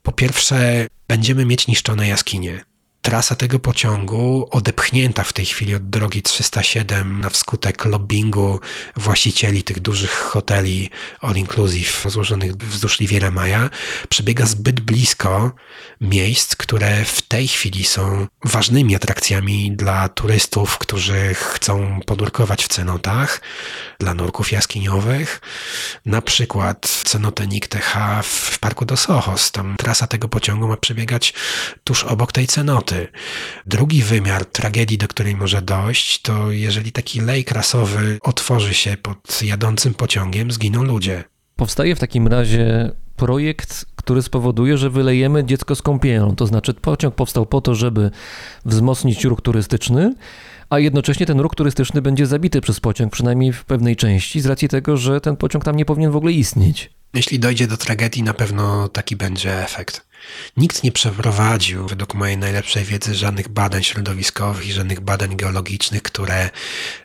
Po pierwsze, będziemy mieć niszczone jaskinie trasa tego pociągu odepchnięta w tej chwili od drogi 307 na wskutek lobbingu właścicieli tych dużych hoteli all inclusive złożonych wzdłuż Riviera Maya przebiega zbyt blisko miejsc, które w tej chwili są ważnymi atrakcjami dla turystów, którzy chcą podurkować w cenotach, dla nurków jaskiniowych. Na przykład cenotę TH w Parku dos Ojos. Tam trasa tego pociągu ma przebiegać tuż obok tej cenoty. Drugi wymiar tragedii, do której może dojść, to jeżeli taki lejk rasowy otworzy się pod jadącym pociągiem, zginą ludzie. Powstaje w takim razie projekt, który spowoduje, że wylejemy dziecko z kąpielą. To znaczy, pociąg powstał po to, żeby wzmocnić ruch turystyczny, a jednocześnie ten ruch turystyczny będzie zabity przez pociąg, przynajmniej w pewnej części, z racji tego, że ten pociąg tam nie powinien w ogóle istnieć. Jeśli dojdzie do tragedii, na pewno taki będzie efekt. Nikt nie przeprowadził, według mojej najlepszej wiedzy, żadnych badań środowiskowych i żadnych badań geologicznych, które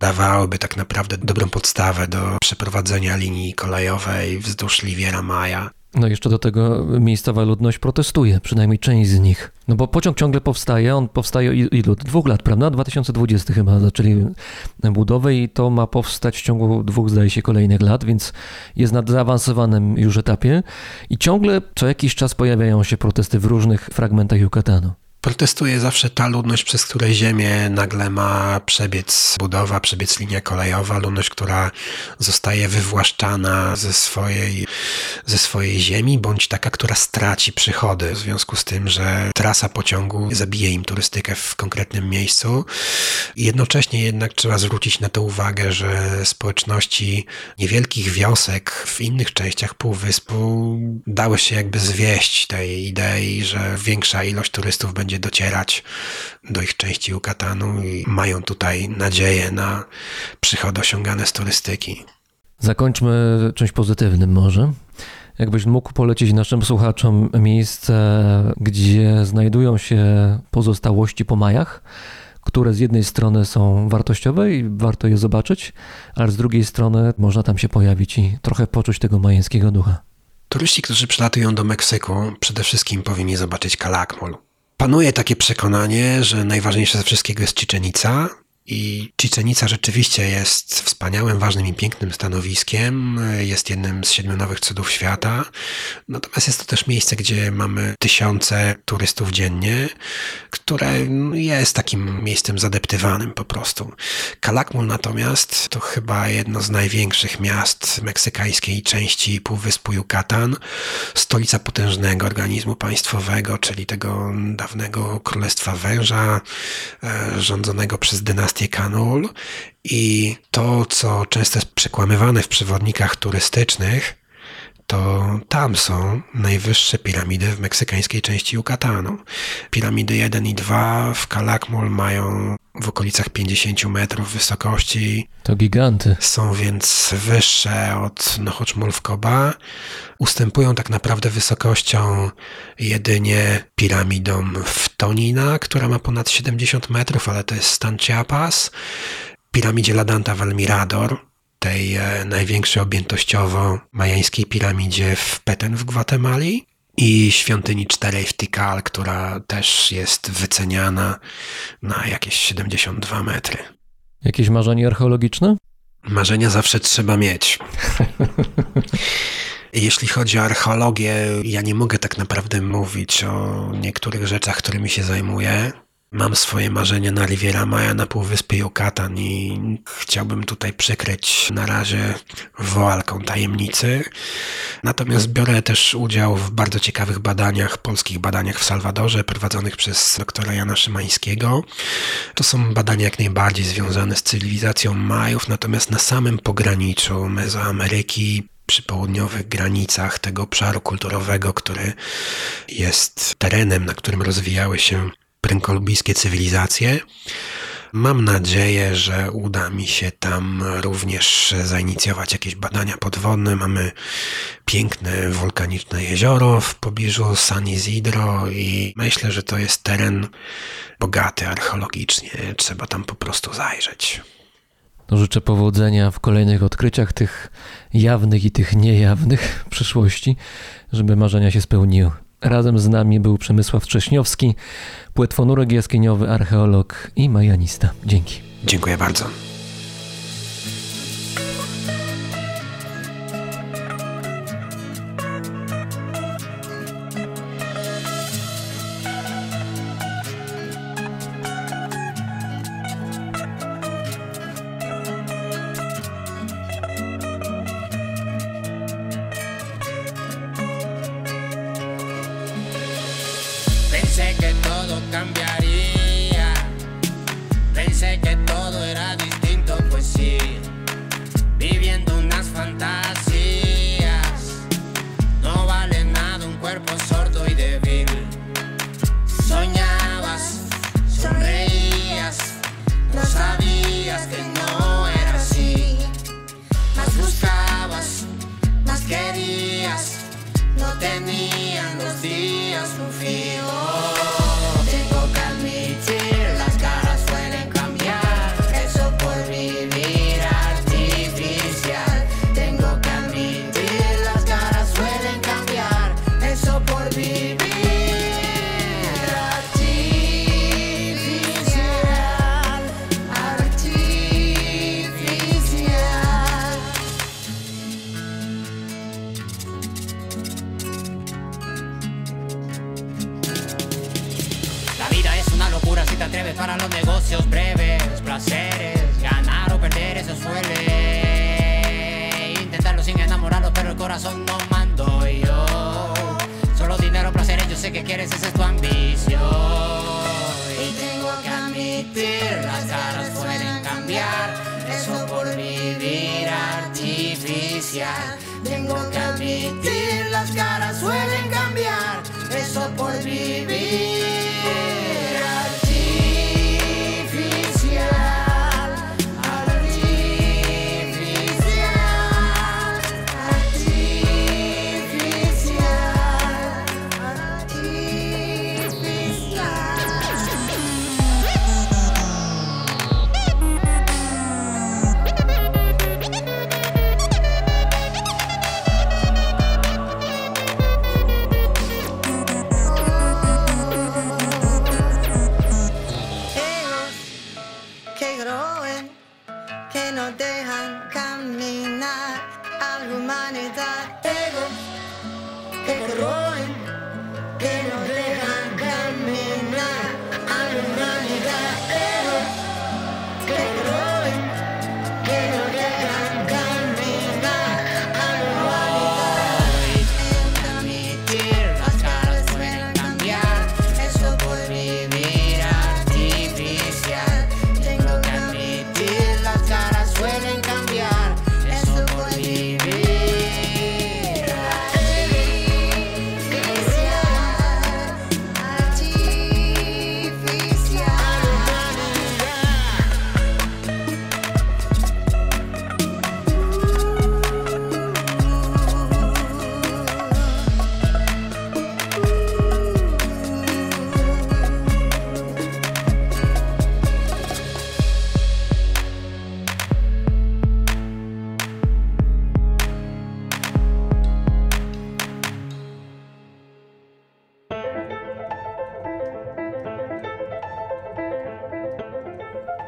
dawałyby tak naprawdę dobrą podstawę do przeprowadzenia linii kolejowej wzdłuż Liviera Maja. No jeszcze do tego miejscowa ludność protestuje, przynajmniej część z nich. No bo pociąg ciągle powstaje, on powstaje il- ilu? Dwóch lat, prawda? 2020 chyba zaczęli budowę i to ma powstać w ciągu dwóch, zdaje się, kolejnych lat, więc jest na zaawansowanym już etapie i ciągle co jakiś czas pojawiają się protesty w różnych fragmentach Yucatanu. Protestuje zawsze ta ludność, przez której ziemię nagle ma przebiec budowa, przebiec linia kolejowa, ludność, która zostaje wywłaszczana ze swojej, ze swojej ziemi, bądź taka, która straci przychody w związku z tym, że trasa pociągu zabije im turystykę w konkretnym miejscu. Jednocześnie jednak trzeba zwrócić na to uwagę, że społeczności niewielkich wiosek w innych częściach Półwyspu dały się jakby zwieść tej idei, że większa ilość turystów będzie docierać do ich części Yucatanu i mają tutaj nadzieję na przychody osiągane z turystyki. Zakończmy czymś pozytywnym może. Jakbyś mógł polecić naszym słuchaczom miejsce, gdzie znajdują się pozostałości po Majach, które z jednej strony są wartościowe i warto je zobaczyć, ale z drugiej strony można tam się pojawić i trochę poczuć tego majeńskiego ducha. Turyści, którzy przylatują do Meksyku, przede wszystkim powinni zobaczyć Calakmul. Panuje takie przekonanie, że najważniejsze ze wszystkiego jest Cziczenica i Cziczenica rzeczywiście jest wspaniałym, ważnym i pięknym stanowiskiem. Jest jednym z siedmiu nowych cudów świata. Natomiast jest to też miejsce, gdzie mamy tysiące turystów dziennie, które jest takim miejscem zadeptywanym po prostu. Calakmul natomiast to chyba jedno z największych miast meksykańskiej części Półwyspu Yucatan. Stolica potężnego organizmu państwowego, czyli tego dawnego Królestwa Węża, e, rządzonego przez dynastię Kanul i to, co często jest przekłamywane w przewodnikach turystycznych, to tam są najwyższe piramidy w meksykańskiej części Yucatanu. Piramidy 1 i 2 w Calakmul mają w okolicach 50 metrów wysokości. To giganty. Są więc wyższe od Nochochmulfkoba. Ustępują tak naprawdę wysokością jedynie piramidom w Tonina, która ma ponad 70 metrów, ale to jest stan Chiapas. Piramidzie Ladanta w El Mirador, tej e, największej objętościowo majańskiej piramidzie w Petén w Gwatemali i świątyni Czterej w Tikal, która też jest wyceniana na jakieś 72 metry. Jakieś marzenie archeologiczne? Marzenia zawsze trzeba mieć. Jeśli chodzi o archeologię, ja nie mogę tak naprawdę mówić o niektórych rzeczach, którymi się zajmuję. Mam swoje marzenia na Riviera Maya na Półwyspie Yucatan i chciałbym tutaj przykryć na razie woalką tajemnicy. Natomiast biorę też udział w bardzo ciekawych badaniach, polskich badaniach w Salwadorze, prowadzonych przez doktora Jana Szymańskiego. To są badania jak najbardziej związane z cywilizacją Majów, natomiast na samym pograniczu Mezoameryki, przy południowych granicach tego obszaru kulturowego, który jest terenem, na którym rozwijały się prękolubijskie cywilizacje. Mam nadzieję, że uda mi się tam również zainicjować jakieś badania podwodne. Mamy piękne wulkaniczne jezioro w pobliżu San Isidro i myślę, że to jest teren bogaty archeologicznie. Trzeba tam po prostu zajrzeć. To życzę powodzenia w kolejnych odkryciach, tych jawnych i tych niejawnych w przyszłości, żeby marzenia się spełniły. Razem z nami był Przemysław Trześniowski, płetwonurek jaskiniowy, archeolog i majanista. Dzięki. Dziękuję bardzo. Tengo que admitir, las caras suelen cambiar, eso por vivir.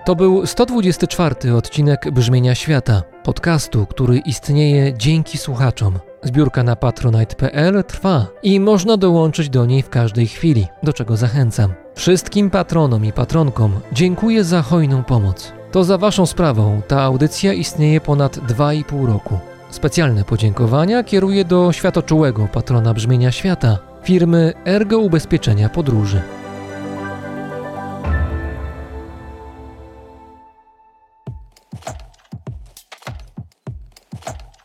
To był 124 odcinek Brzmienia Świata, podcastu, który istnieje dzięki słuchaczom. Zbiórka na patronite.pl trwa i można dołączyć do niej w każdej chwili, do czego zachęcam. Wszystkim patronom i patronkom dziękuję za hojną pomoc. To za Waszą sprawą ta audycja istnieje ponad 2,5 roku. Specjalne podziękowania kieruję do światoczułego patrona brzmienia świata, firmy Ergo Ubezpieczenia Podróży.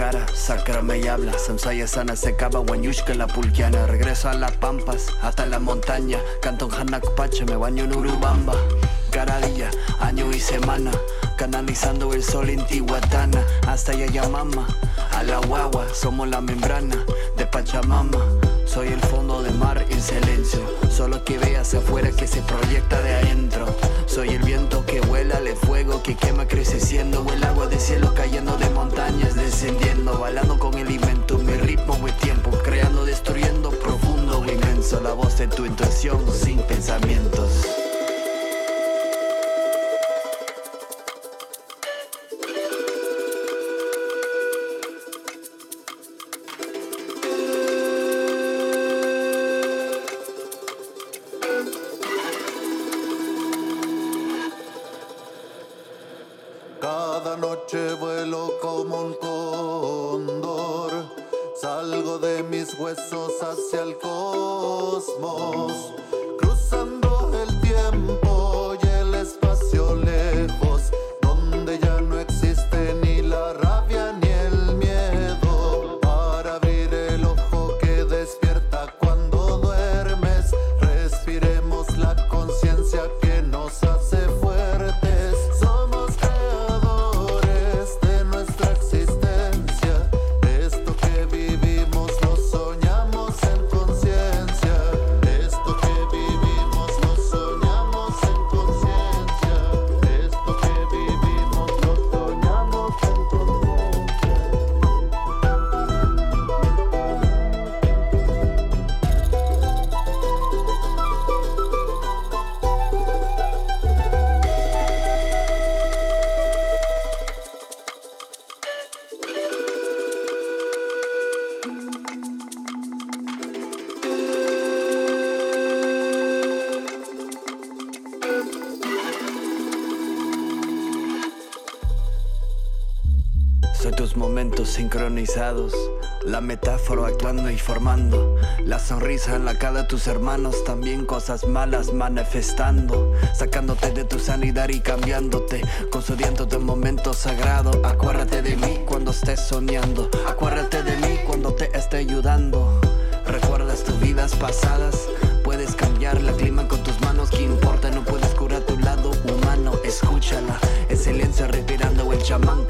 Tierra me habla. Samsaya sana se acaba, Wanyushka la pulquiana. Regreso a las pampas, hasta la montaña. Canto en Hanakpacha, me baño en Urubamba. Cada año y semana. Canalizando el sol en Tihuatana. Hasta Yayamama, a la guagua. Somos la membrana de Pachamama. Soy el fondo de mar en silencio. Solo que veas afuera que se proyecta de adentro. Soy el viento que vuela, el fuego que quema, crece siendo. O el agua de cielo cayendo de montañas, descendiendo. Bailando con el invento, mi ritmo, mi tiempo. Creando, destruyendo, profundo, inmenso. La voz de tu intuición sin pensamientos. Sincronizados, la metáfora actuando y formando, la sonrisa en la cara de tus hermanos, también cosas malas manifestando, sacándote de tu sanidad y cambiándote, concediéndote un momento sagrado. Acuérdate de mí cuando estés soñando, acuérdate de mí cuando te esté ayudando. Recuerdas tus vidas pasadas, puedes cambiar la clima con tus manos, que importa? No puedes curar tu lado humano, escúchala, el silencio respirando, el chamán.